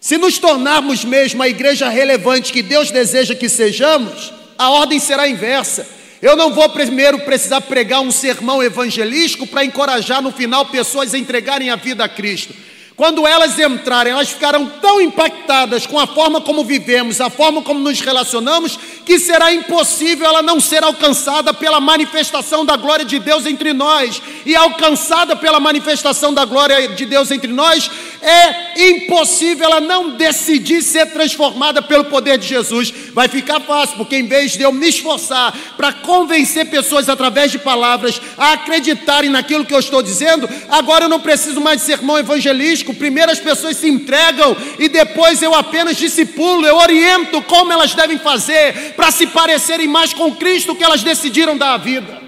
Speaker 1: Se nos tornarmos mesmo a igreja relevante que Deus deseja que sejamos, a ordem será inversa. Eu não vou primeiro precisar pregar um sermão evangelístico para encorajar no final pessoas a entregarem a vida a Cristo. Quando elas entrarem, elas ficarão tão impactadas com a forma como vivemos, a forma como nos relacionamos, que será impossível ela não ser alcançada pela manifestação da glória de Deus entre nós. E alcançada pela manifestação da glória de Deus entre nós, é impossível ela não decidir ser transformada pelo poder de Jesus. Vai ficar fácil, porque em vez de eu me esforçar para convencer pessoas através de palavras a acreditarem naquilo que eu estou dizendo, agora eu não preciso mais de sermão evangelístico. Primeiro as pessoas se entregam e depois eu apenas discipulo, eu oriento como elas devem fazer para se parecerem mais com Cristo que elas decidiram dar a vida.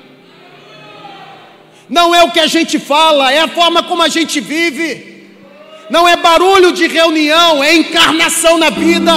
Speaker 1: Não é o que a gente fala, é a forma como a gente vive. Não é barulho de reunião, é encarnação na vida.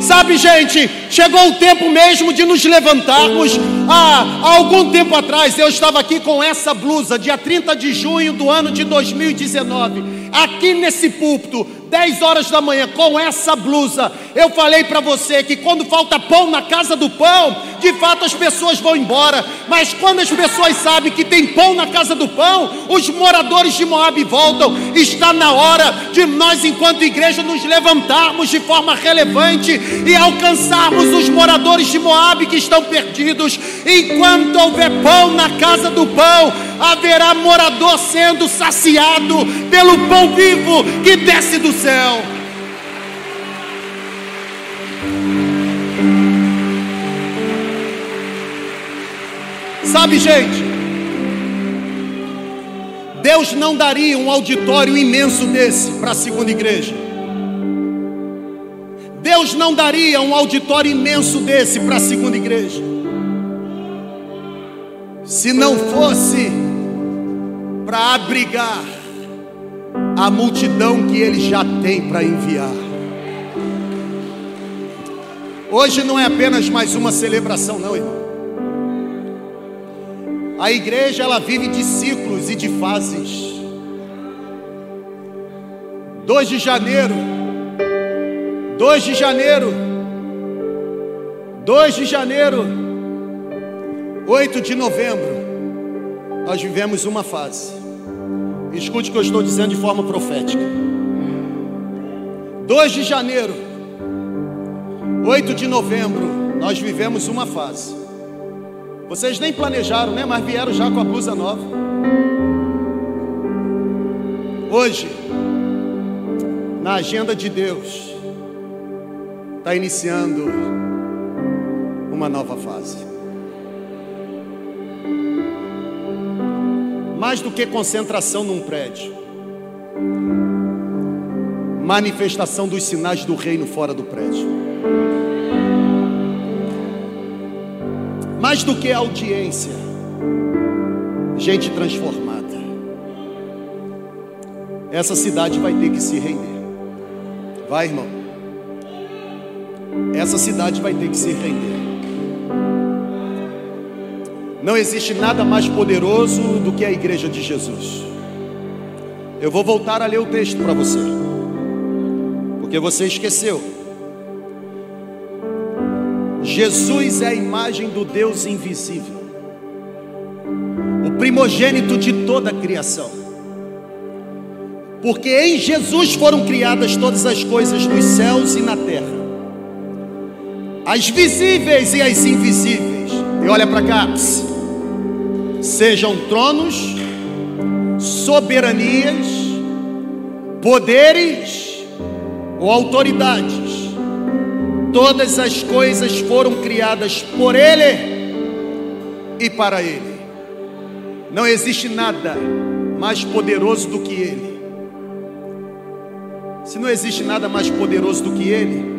Speaker 1: Sabe, gente, Chegou o tempo mesmo de nos levantarmos. Ah, há algum tempo atrás eu estava aqui com essa blusa, dia 30 de junho do ano de 2019, aqui nesse púlpito, 10 horas da manhã, com essa blusa. Eu falei para você que quando falta pão na casa do pão, de fato as pessoas vão embora, mas quando as pessoas sabem que tem pão na casa do pão, os moradores de Moab voltam. Está na hora de nós, enquanto igreja, nos levantarmos de forma relevante e alcançarmos os moradores de Moab que estão perdidos. Enquanto houver pão na casa do pão, haverá morador sendo saciado pelo pão vivo que desce do céu. Sabe, gente, Deus não daria um auditório imenso desse para a segunda igreja. Deus não daria um auditório imenso desse para a segunda igreja. Se não fosse para abrigar a multidão que Ele já tem para enviar. Hoje não é apenas mais uma celebração, não, irmão. A igreja ela vive de ciclos e de fases. 2 de janeiro, 2 de janeiro, 2 de janeiro, 8 de novembro, nós vivemos uma fase. Escute o que eu estou dizendo de forma profética. 2 de janeiro, 8 de novembro, nós vivemos uma fase. Vocês nem planejaram, né? Mas vieram já com a blusa nova. Hoje, na agenda de Deus, está iniciando uma nova fase. Mais do que concentração num prédio, manifestação dos sinais do reino fora do prédio. mais do que audiência, gente transformada. Essa cidade vai ter que se render. Vai, irmão. Essa cidade vai ter que se render. Não existe nada mais poderoso do que a igreja de Jesus. Eu vou voltar a ler o texto para você, porque você esqueceu. Jesus é a imagem do Deus invisível, o primogênito de toda a criação. Porque em Jesus foram criadas todas as coisas nos céus e na terra, as visíveis e as invisíveis. E olha para cá, sejam tronos, soberanias, poderes ou autoridades Todas as coisas foram criadas por Ele e para Ele. Não existe nada mais poderoso do que Ele. Se não existe nada mais poderoso do que Ele,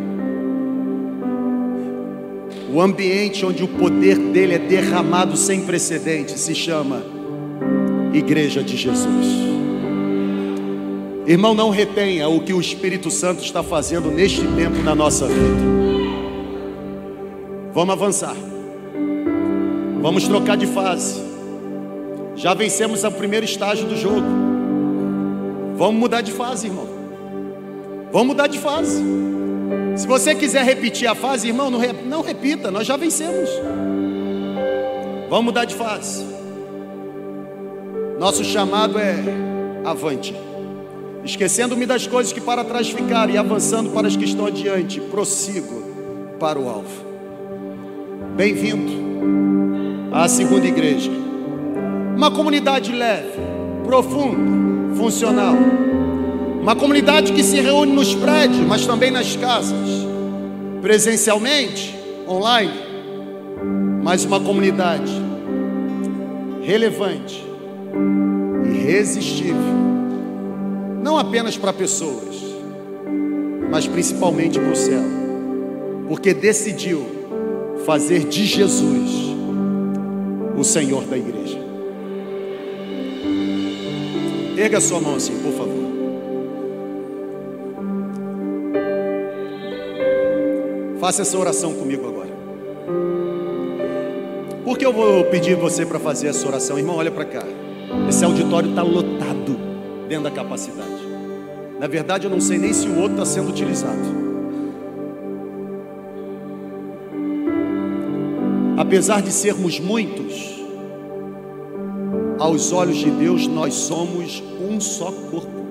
Speaker 1: o ambiente onde o poder dele é derramado sem precedentes se chama Igreja de Jesus. Irmão, não retenha o que o Espírito Santo está fazendo neste tempo na nossa vida. Vamos avançar. Vamos trocar de fase. Já vencemos o primeiro estágio do jogo. Vamos mudar de fase, irmão. Vamos mudar de fase. Se você quiser repetir a fase, irmão, não, não repita, nós já vencemos. Vamos mudar de fase. Nosso chamado é avante. Esquecendo-me das coisas que para trás ficaram e avançando para as que estão adiante, prossigo para o alvo. Bem-vindo à segunda igreja. Uma comunidade leve, profunda, funcional. Uma comunidade que se reúne nos prédios, mas também nas casas, presencialmente, online. Mas uma comunidade relevante, irresistível, não apenas para pessoas, mas principalmente para o céu, porque decidiu fazer de Jesus o Senhor da igreja. Erga sua mão assim, por favor. Faça essa oração comigo agora. Por que eu vou pedir você para fazer essa oração? Irmão, olha para cá. Esse auditório está lotado dentro da capacidade. Na verdade, eu não sei nem se o outro está sendo utilizado. Apesar de sermos muitos, aos olhos de Deus nós somos um só corpo.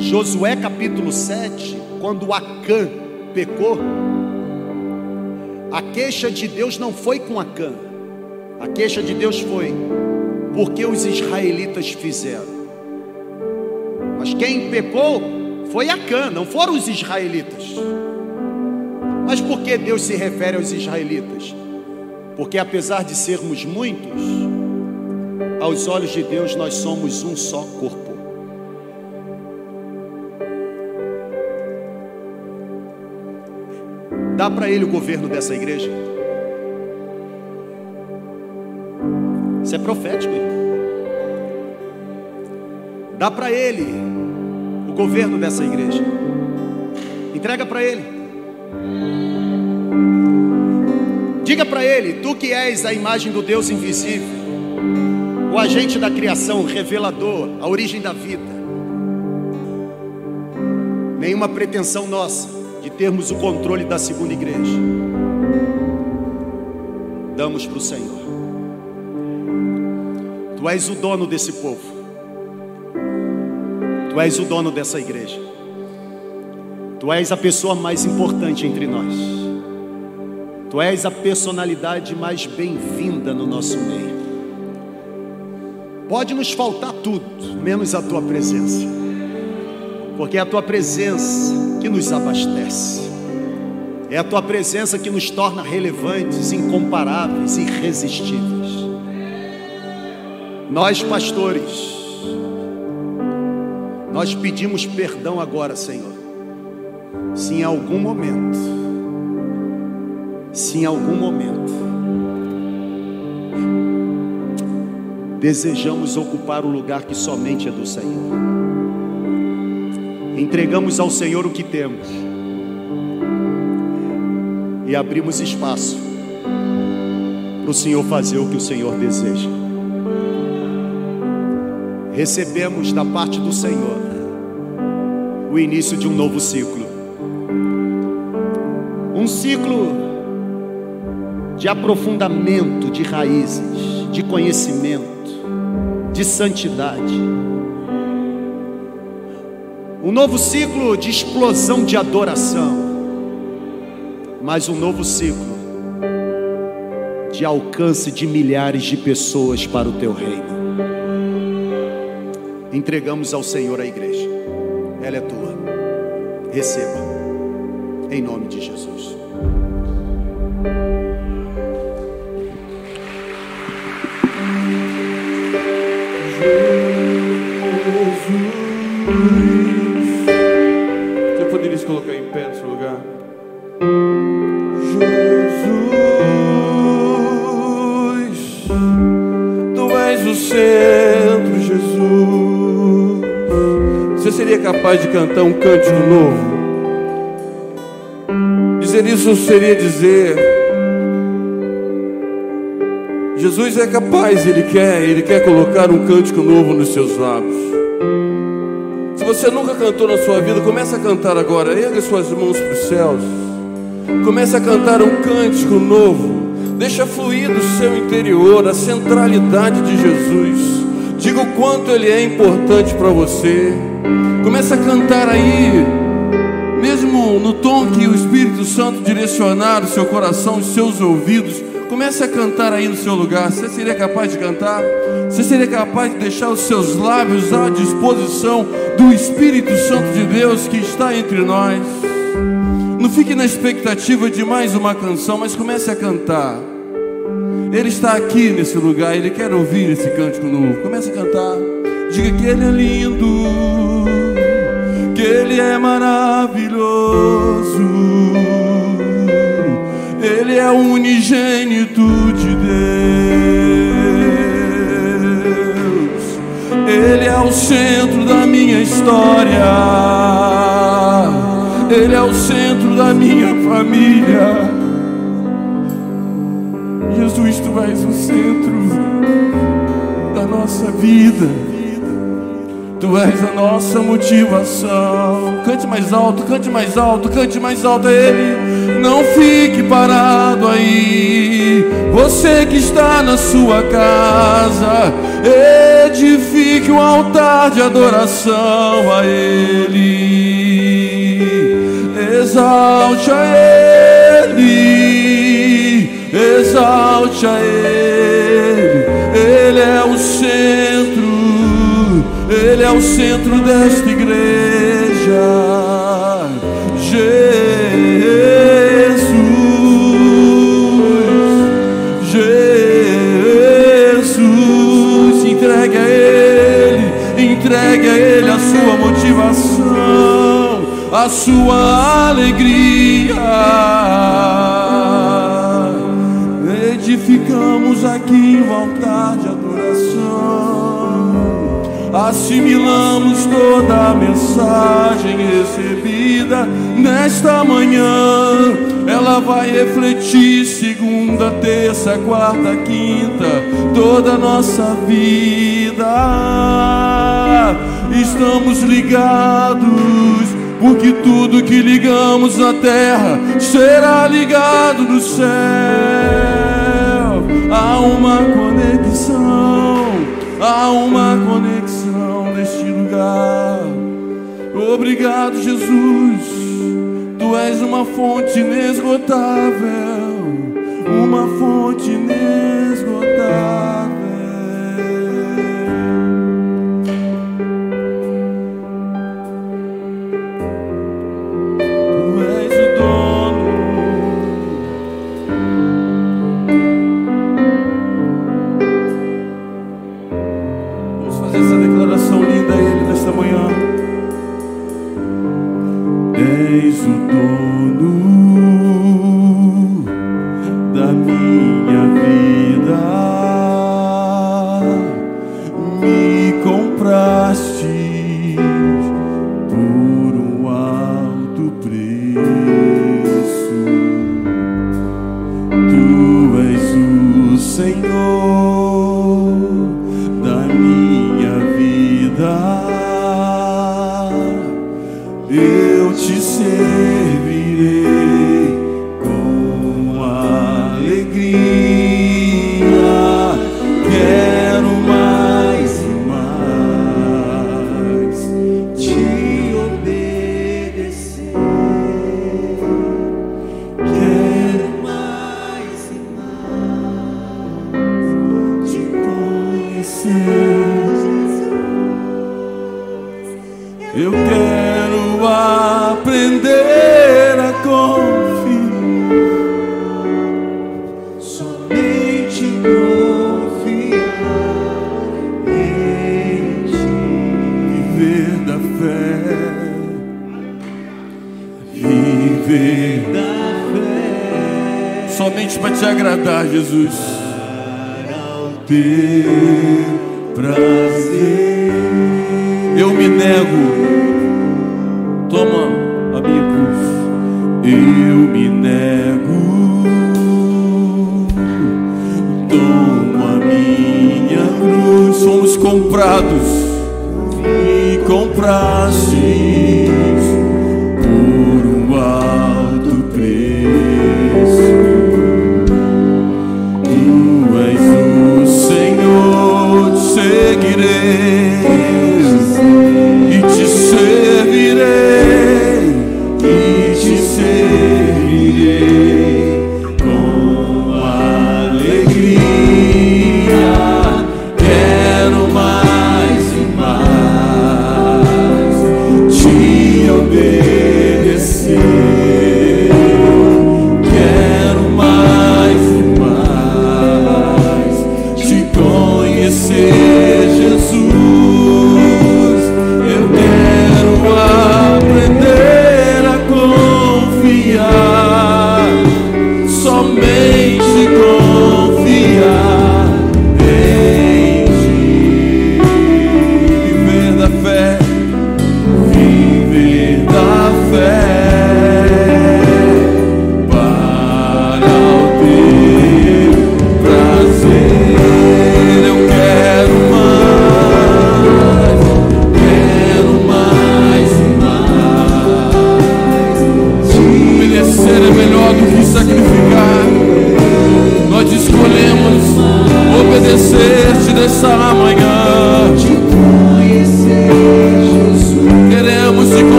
Speaker 1: Josué capítulo 7, quando Acã pecou, a queixa de Deus não foi com Acã, a queixa de Deus foi porque os israelitas fizeram. Mas quem pecou foi Acã, não foram os israelitas. Mas por que Deus se refere aos israelitas? Porque apesar de sermos muitos, aos olhos de Deus nós somos um só corpo. Dá para ele o governo dessa igreja? Isso é profético. Dá para ele o governo dessa igreja. Entrega para ele. Diga para ele: Tu que és a imagem do Deus invisível, o agente da criação, o revelador, a origem da vida. Nenhuma pretensão nossa termos o controle da segunda igreja. Damos para o Senhor. Tu és o dono desse povo. Tu és o dono dessa igreja. Tu és a pessoa mais importante entre nós. Tu és a personalidade mais bem-vinda no nosso meio. Pode nos faltar tudo, menos a tua presença porque a tua presença que nos abastece, é a tua presença que nos torna relevantes, incomparáveis, irresistíveis. Nós, pastores, nós pedimos perdão agora, Senhor, se em algum momento, se em algum momento, desejamos ocupar o lugar que somente é do Senhor entregamos ao Senhor o que temos e abrimos espaço para o Senhor fazer o que o Senhor deseja. Recebemos da parte do Senhor o início de um novo ciclo. Um ciclo de aprofundamento de raízes, de conhecimento, de santidade um novo ciclo de explosão de adoração, mas um novo ciclo de alcance de milhares de pessoas para o teu reino. Entregamos ao Senhor a igreja, ela é tua, receba, em nome de Jesus.
Speaker 2: Capaz de cantar um cântico novo. Dizer isso seria dizer: Jesus é capaz, Ele quer, Ele quer colocar um cântico novo nos seus lábios. Você nunca cantou na sua vida, comece a cantar agora. Erga suas mãos para os céus. Comece a cantar um cântico novo. Deixa fluir do seu interior a centralidade de Jesus. Diga o quanto Ele é importante para você. Comece a cantar aí, mesmo no tom que o Espírito Santo direcionar o seu coração, os seus ouvidos. Comece a cantar aí no seu lugar. Você seria capaz de cantar? Você seria capaz de deixar os seus lábios à disposição do Espírito Santo de Deus que está entre nós? Não fique na expectativa de mais uma canção, mas comece a cantar. Ele está aqui nesse lugar, ele quer ouvir esse cântico novo. Comece a cantar. Diga que ele é lindo que Ele é maravilhoso, Ele é unigênito é o centro da minha história, Ele é o centro da minha família. Jesus, tu és o centro da nossa vida. Tu és a nossa motivação. Cante mais alto, cante mais alto, cante mais alto a Ele. Não fique parado aí. Você que está na sua casa, edifique um altar de adoração a Ele. Exalte a Ele, exalte a Ele, Ele é o centro, Ele é o centro desta igreja. A sua alegria. Edificamos aqui um altar de adoração, assimilamos toda a mensagem recebida nesta manhã. Ela vai refletir segunda, terça, quarta, quinta, toda a nossa vida. Estamos ligados porque tudo que ligamos na terra será ligado no céu. Há uma conexão, há uma conexão neste lugar. Obrigado, Jesus. Tu és uma fonte inesgotável, uma fonte inesgotável.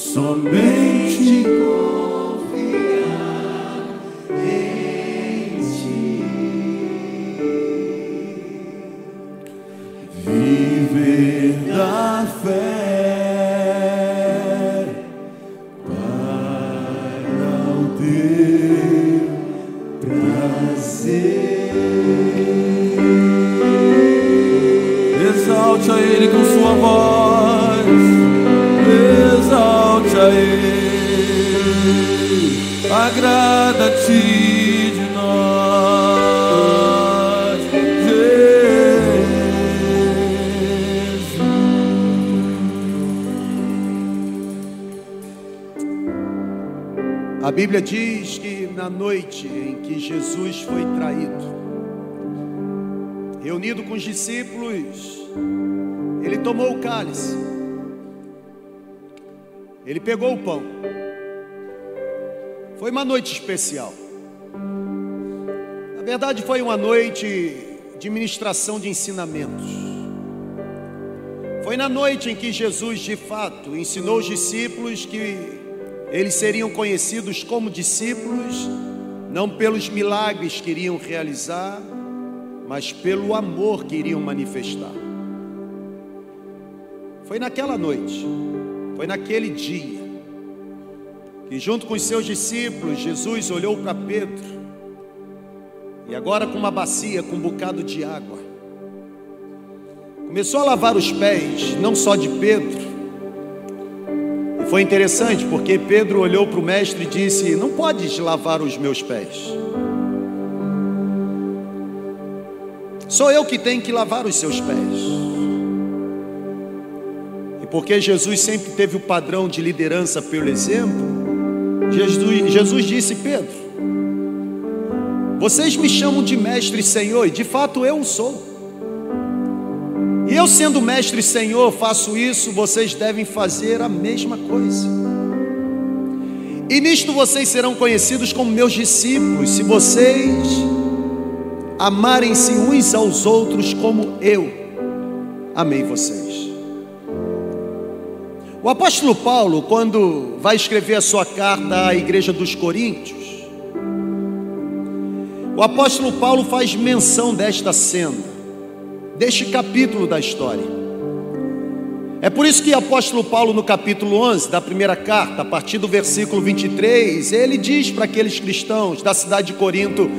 Speaker 2: Somente viver
Speaker 1: tomou o cálice, ele pegou o pão. Foi uma noite especial. Na verdade, foi uma noite de ministração de ensinamentos. Foi na noite em que Jesus, de fato, ensinou os discípulos que eles seriam conhecidos como discípulos, não pelos milagres que iriam realizar, mas pelo amor que iriam manifestar. Foi naquela noite, foi naquele dia, que junto com os seus discípulos, Jesus olhou para Pedro, e agora com uma bacia, com um bocado de água, começou a lavar os pés, não só de Pedro, e foi interessante porque Pedro olhou para o mestre e disse: Não podes lavar os meus pés. Sou eu que tenho que lavar os seus pés. Porque Jesus sempre teve o padrão de liderança pelo exemplo, Jesus, Jesus disse: Pedro, vocês me chamam de mestre e senhor, e de fato eu o sou. E eu, sendo mestre e senhor, faço isso, vocês devem fazer a mesma coisa. E nisto vocês serão conhecidos como meus discípulos, se vocês amarem-se uns aos outros como eu amei vocês. O apóstolo Paulo, quando vai escrever a sua carta à igreja dos Coríntios, o apóstolo Paulo faz menção desta cena deste capítulo da história. É por isso que o apóstolo Paulo, no capítulo 11 da primeira carta, a partir do versículo 23, ele diz para aqueles cristãos da cidade de Corinto: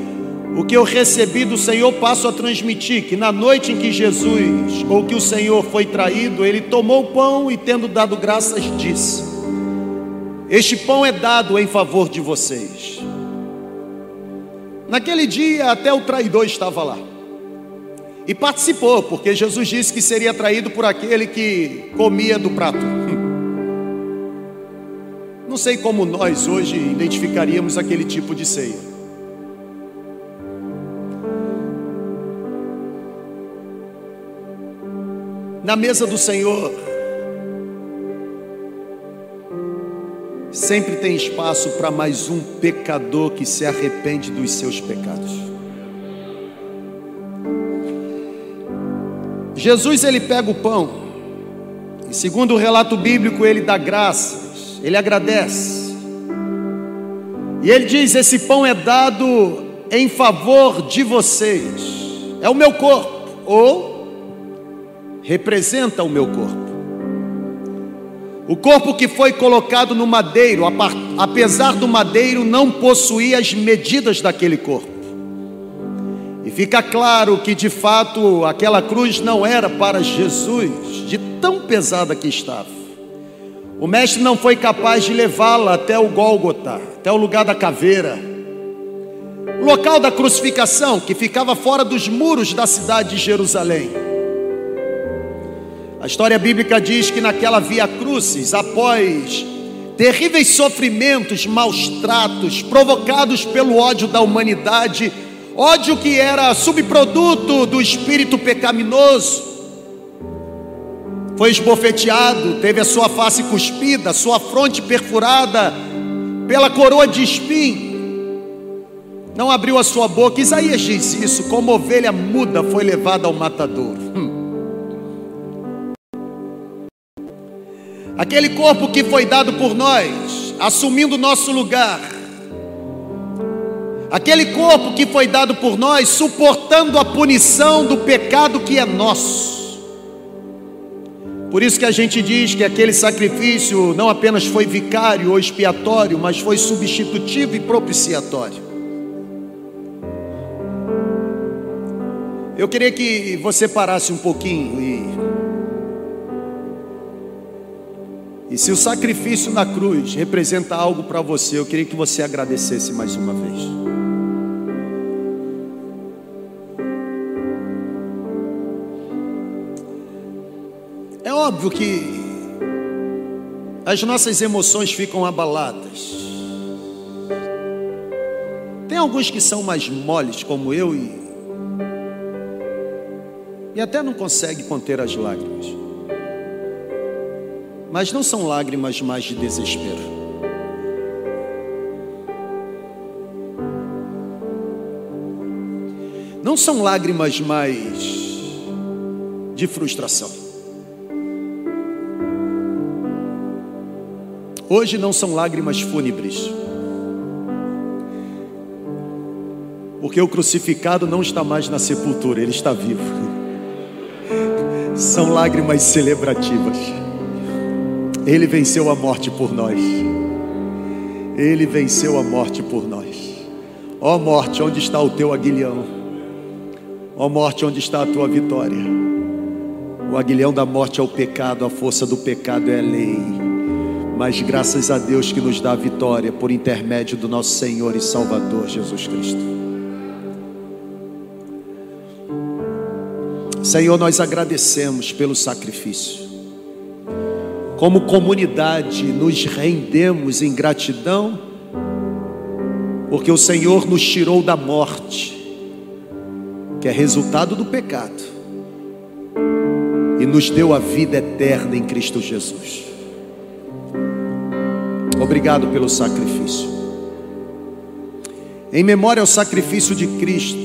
Speaker 1: O que eu recebi do Senhor passo a transmitir, que na noite em que Jesus, ou que o Senhor foi traído, ele tomou o pão e, tendo dado graças, disse: Este pão é dado em favor de vocês. Naquele dia, até o traidor estava lá. E participou, porque Jesus disse que seria traído por aquele que comia do prato. (laughs) Não sei como nós hoje identificaríamos aquele tipo de ceia. Na mesa do Senhor, sempre tem espaço para mais um pecador que se arrepende dos seus pecados. Jesus ele pega o pão, e segundo o relato bíblico, ele dá graças, ele agradece, e ele diz: Esse pão é dado em favor de vocês, é o meu corpo, ou representa o meu corpo. O corpo que foi colocado no madeiro, apesar do madeiro não possuir as medidas daquele corpo. E fica claro que de fato aquela cruz não era para Jesus, de tão pesada que estava. O mestre não foi capaz de levá-la até o Gólgota, até o lugar da caveira. O local da crucificação, que ficava fora dos muros da cidade de Jerusalém. A história bíblica diz que naquela via crucis, após terríveis sofrimentos, maus tratos provocados pelo ódio da humanidade, ódio que era subproduto do espírito pecaminoso, foi esbofeteado, teve a sua face cuspida, sua fronte perfurada pela coroa de espinho, não abriu a sua boca. Isaías diz isso: como ovelha muda foi levada ao matador. Hum. Aquele corpo que foi dado por nós, assumindo o nosso lugar. Aquele corpo que foi dado por nós, suportando a punição do pecado que é nosso. Por isso que a gente diz que aquele sacrifício não apenas foi vicário ou expiatório, mas foi substitutivo e propiciatório. Eu queria que você parasse um pouquinho e E se o sacrifício na cruz representa algo para você, eu queria que você agradecesse mais uma vez. É óbvio que as nossas emoções ficam abaladas. Tem alguns que são mais moles, como eu, e, e até não conseguem conter as lágrimas mas não são lágrimas mais de desespero. Não são lágrimas mais de frustração. Hoje não são lágrimas fúnebres. Porque o crucificado não está mais na sepultura, ele está vivo. (laughs) São lágrimas celebrativas. Ele venceu a morte por nós. Ele venceu a morte por nós. Ó oh morte, onde está o teu aguilhão? Ó oh morte, onde está a tua vitória? O aguilhão da morte é o pecado, a força do pecado é a lei. Mas graças a Deus que nos dá a vitória por intermédio do nosso Senhor e Salvador Jesus Cristo. Senhor, nós agradecemos pelo sacrifício como comunidade, nos rendemos em gratidão, porque o Senhor nos tirou da morte, que é resultado do pecado, e nos deu a vida eterna em Cristo Jesus. Obrigado pelo sacrifício. Em memória ao sacrifício de Cristo,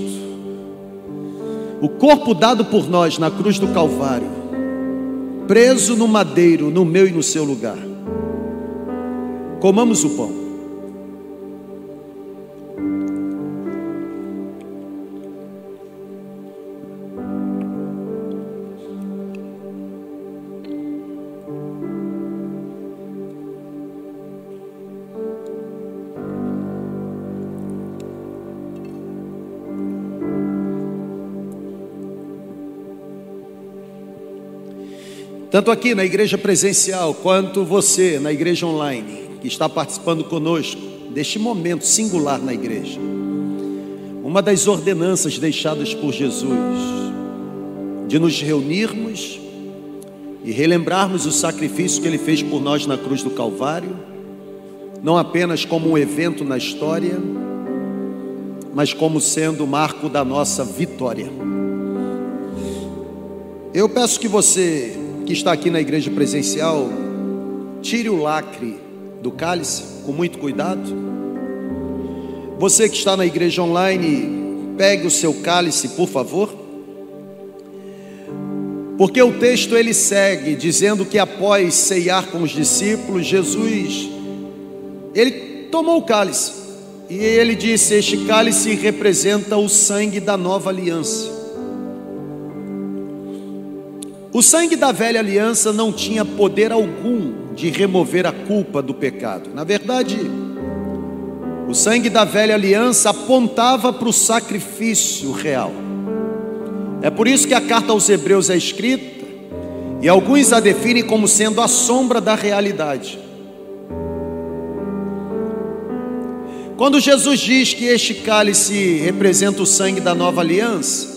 Speaker 1: o corpo dado por nós na cruz do Calvário, preso no madeiro, no meu e no seu lugar. Comamos o pão. Tanto aqui na igreja presencial, quanto você na igreja online, que está participando conosco deste momento singular na igreja. Uma das ordenanças deixadas por Jesus de nos reunirmos e relembrarmos o sacrifício que ele fez por nós na cruz do Calvário, não apenas como um evento na história, mas como sendo o marco da nossa vitória. Eu peço que você que está aqui na igreja presencial, tire o lacre do cálice com muito cuidado. Você que está na igreja online, pegue o seu cálice, por favor. Porque o texto ele segue dizendo que após ceiar com os discípulos, Jesus ele tomou o cálice e ele disse: Este cálice representa o sangue da nova aliança. O sangue da velha aliança não tinha poder algum de remover a culpa do pecado. Na verdade, o sangue da velha aliança apontava para o sacrifício real. É por isso que a carta aos Hebreus é escrita, e alguns a definem como sendo a sombra da realidade. Quando Jesus diz que este cálice representa o sangue da nova aliança,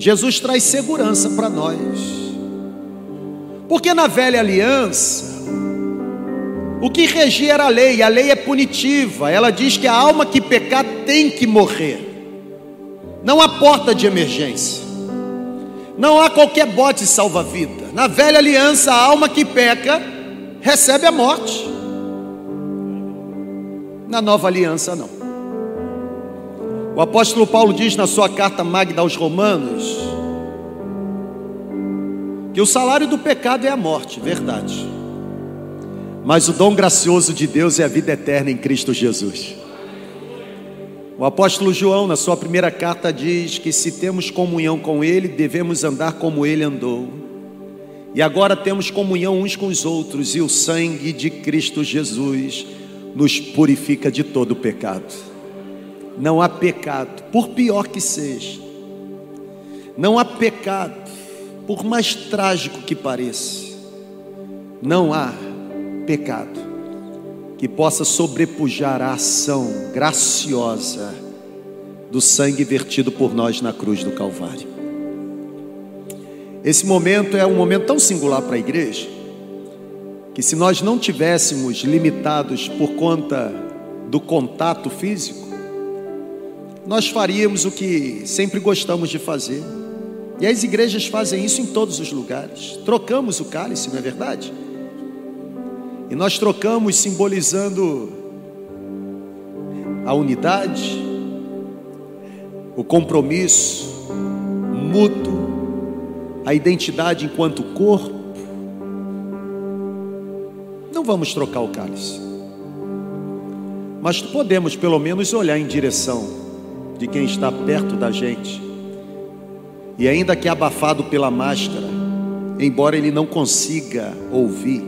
Speaker 1: Jesus traz segurança para nós. Porque na velha aliança, o que regia era a lei, a lei é punitiva, ela diz que a alma que pecar tem que morrer. Não há porta de emergência. Não há qualquer bote salva-vida. Na velha aliança, a alma que peca recebe a morte. Na nova aliança, não. O apóstolo Paulo diz na sua carta magna aos Romanos que o salário do pecado é a morte, verdade. Mas o dom gracioso de Deus é a vida eterna em Cristo Jesus. O apóstolo João, na sua primeira carta, diz que se temos comunhão com Ele, devemos andar como Ele andou. E agora temos comunhão uns com os outros, e o sangue de Cristo Jesus nos purifica de todo pecado. Não há pecado, por pior que seja, não há pecado, por mais trágico que pareça, não há pecado que possa sobrepujar a ação graciosa do sangue vertido por nós na cruz do Calvário. Esse momento é um momento tão singular para a igreja, que se nós não tivéssemos limitados por conta do contato físico, nós faríamos o que sempre gostamos de fazer. E as igrejas fazem isso em todos os lugares. Trocamos o cálice, não é verdade? E nós trocamos simbolizando a unidade, o compromisso mútuo, a identidade enquanto corpo, não vamos trocar o cálice. Mas podemos pelo menos olhar em direção de quem está perto da gente. E ainda que abafado pela máscara, embora ele não consiga ouvir,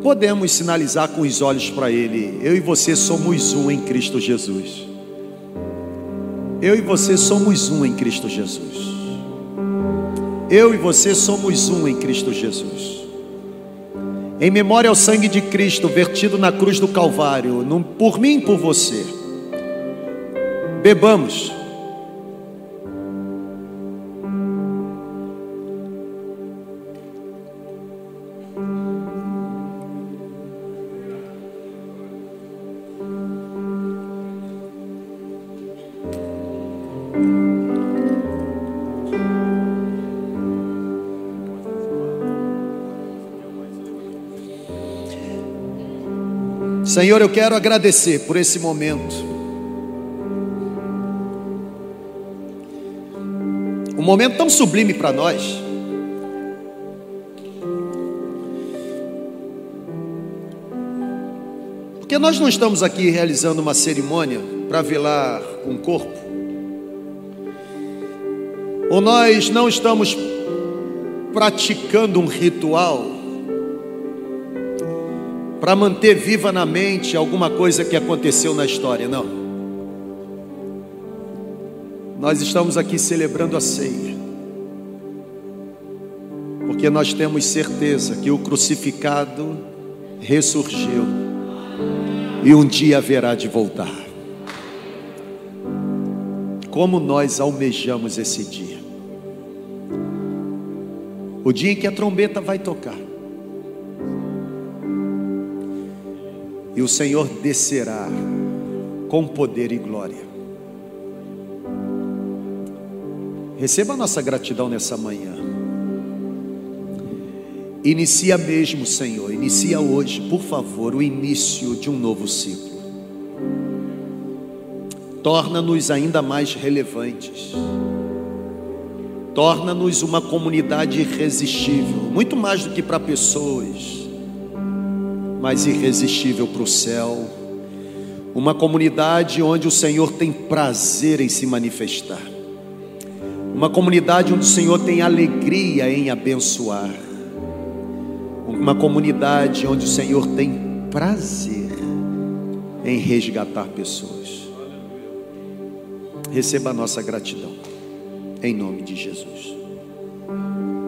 Speaker 1: podemos sinalizar com os olhos para ele: eu e você somos um em Cristo Jesus. Eu e você somos um em Cristo Jesus. Eu e você somos um em Cristo Jesus. Em memória ao sangue de Cristo vertido na cruz do Calvário, por mim e por você. Bebamos. Senhor, eu quero agradecer por esse momento. Um momento tão sublime para nós. Porque nós não estamos aqui realizando uma cerimônia para velar um corpo. Ou nós não estamos praticando um ritual para manter viva na mente alguma coisa que aconteceu na história, não. Nós estamos aqui celebrando a ceia, porque nós temos certeza que o crucificado ressurgiu e um dia haverá de voltar. Como nós almejamos esse dia, o dia em que a trombeta vai tocar e o Senhor descerá com poder e glória. Receba a nossa gratidão nessa manhã. Inicia mesmo, Senhor, inicia hoje, por favor, o início de um novo ciclo. Torna-nos ainda mais relevantes. Torna-nos uma comunidade irresistível, muito mais do que para pessoas mas irresistível para o céu. Uma comunidade onde o Senhor tem prazer em se manifestar. Uma comunidade onde o Senhor tem alegria em abençoar. Uma comunidade onde o Senhor tem prazer em resgatar pessoas. Receba a nossa gratidão. Em nome de Jesus.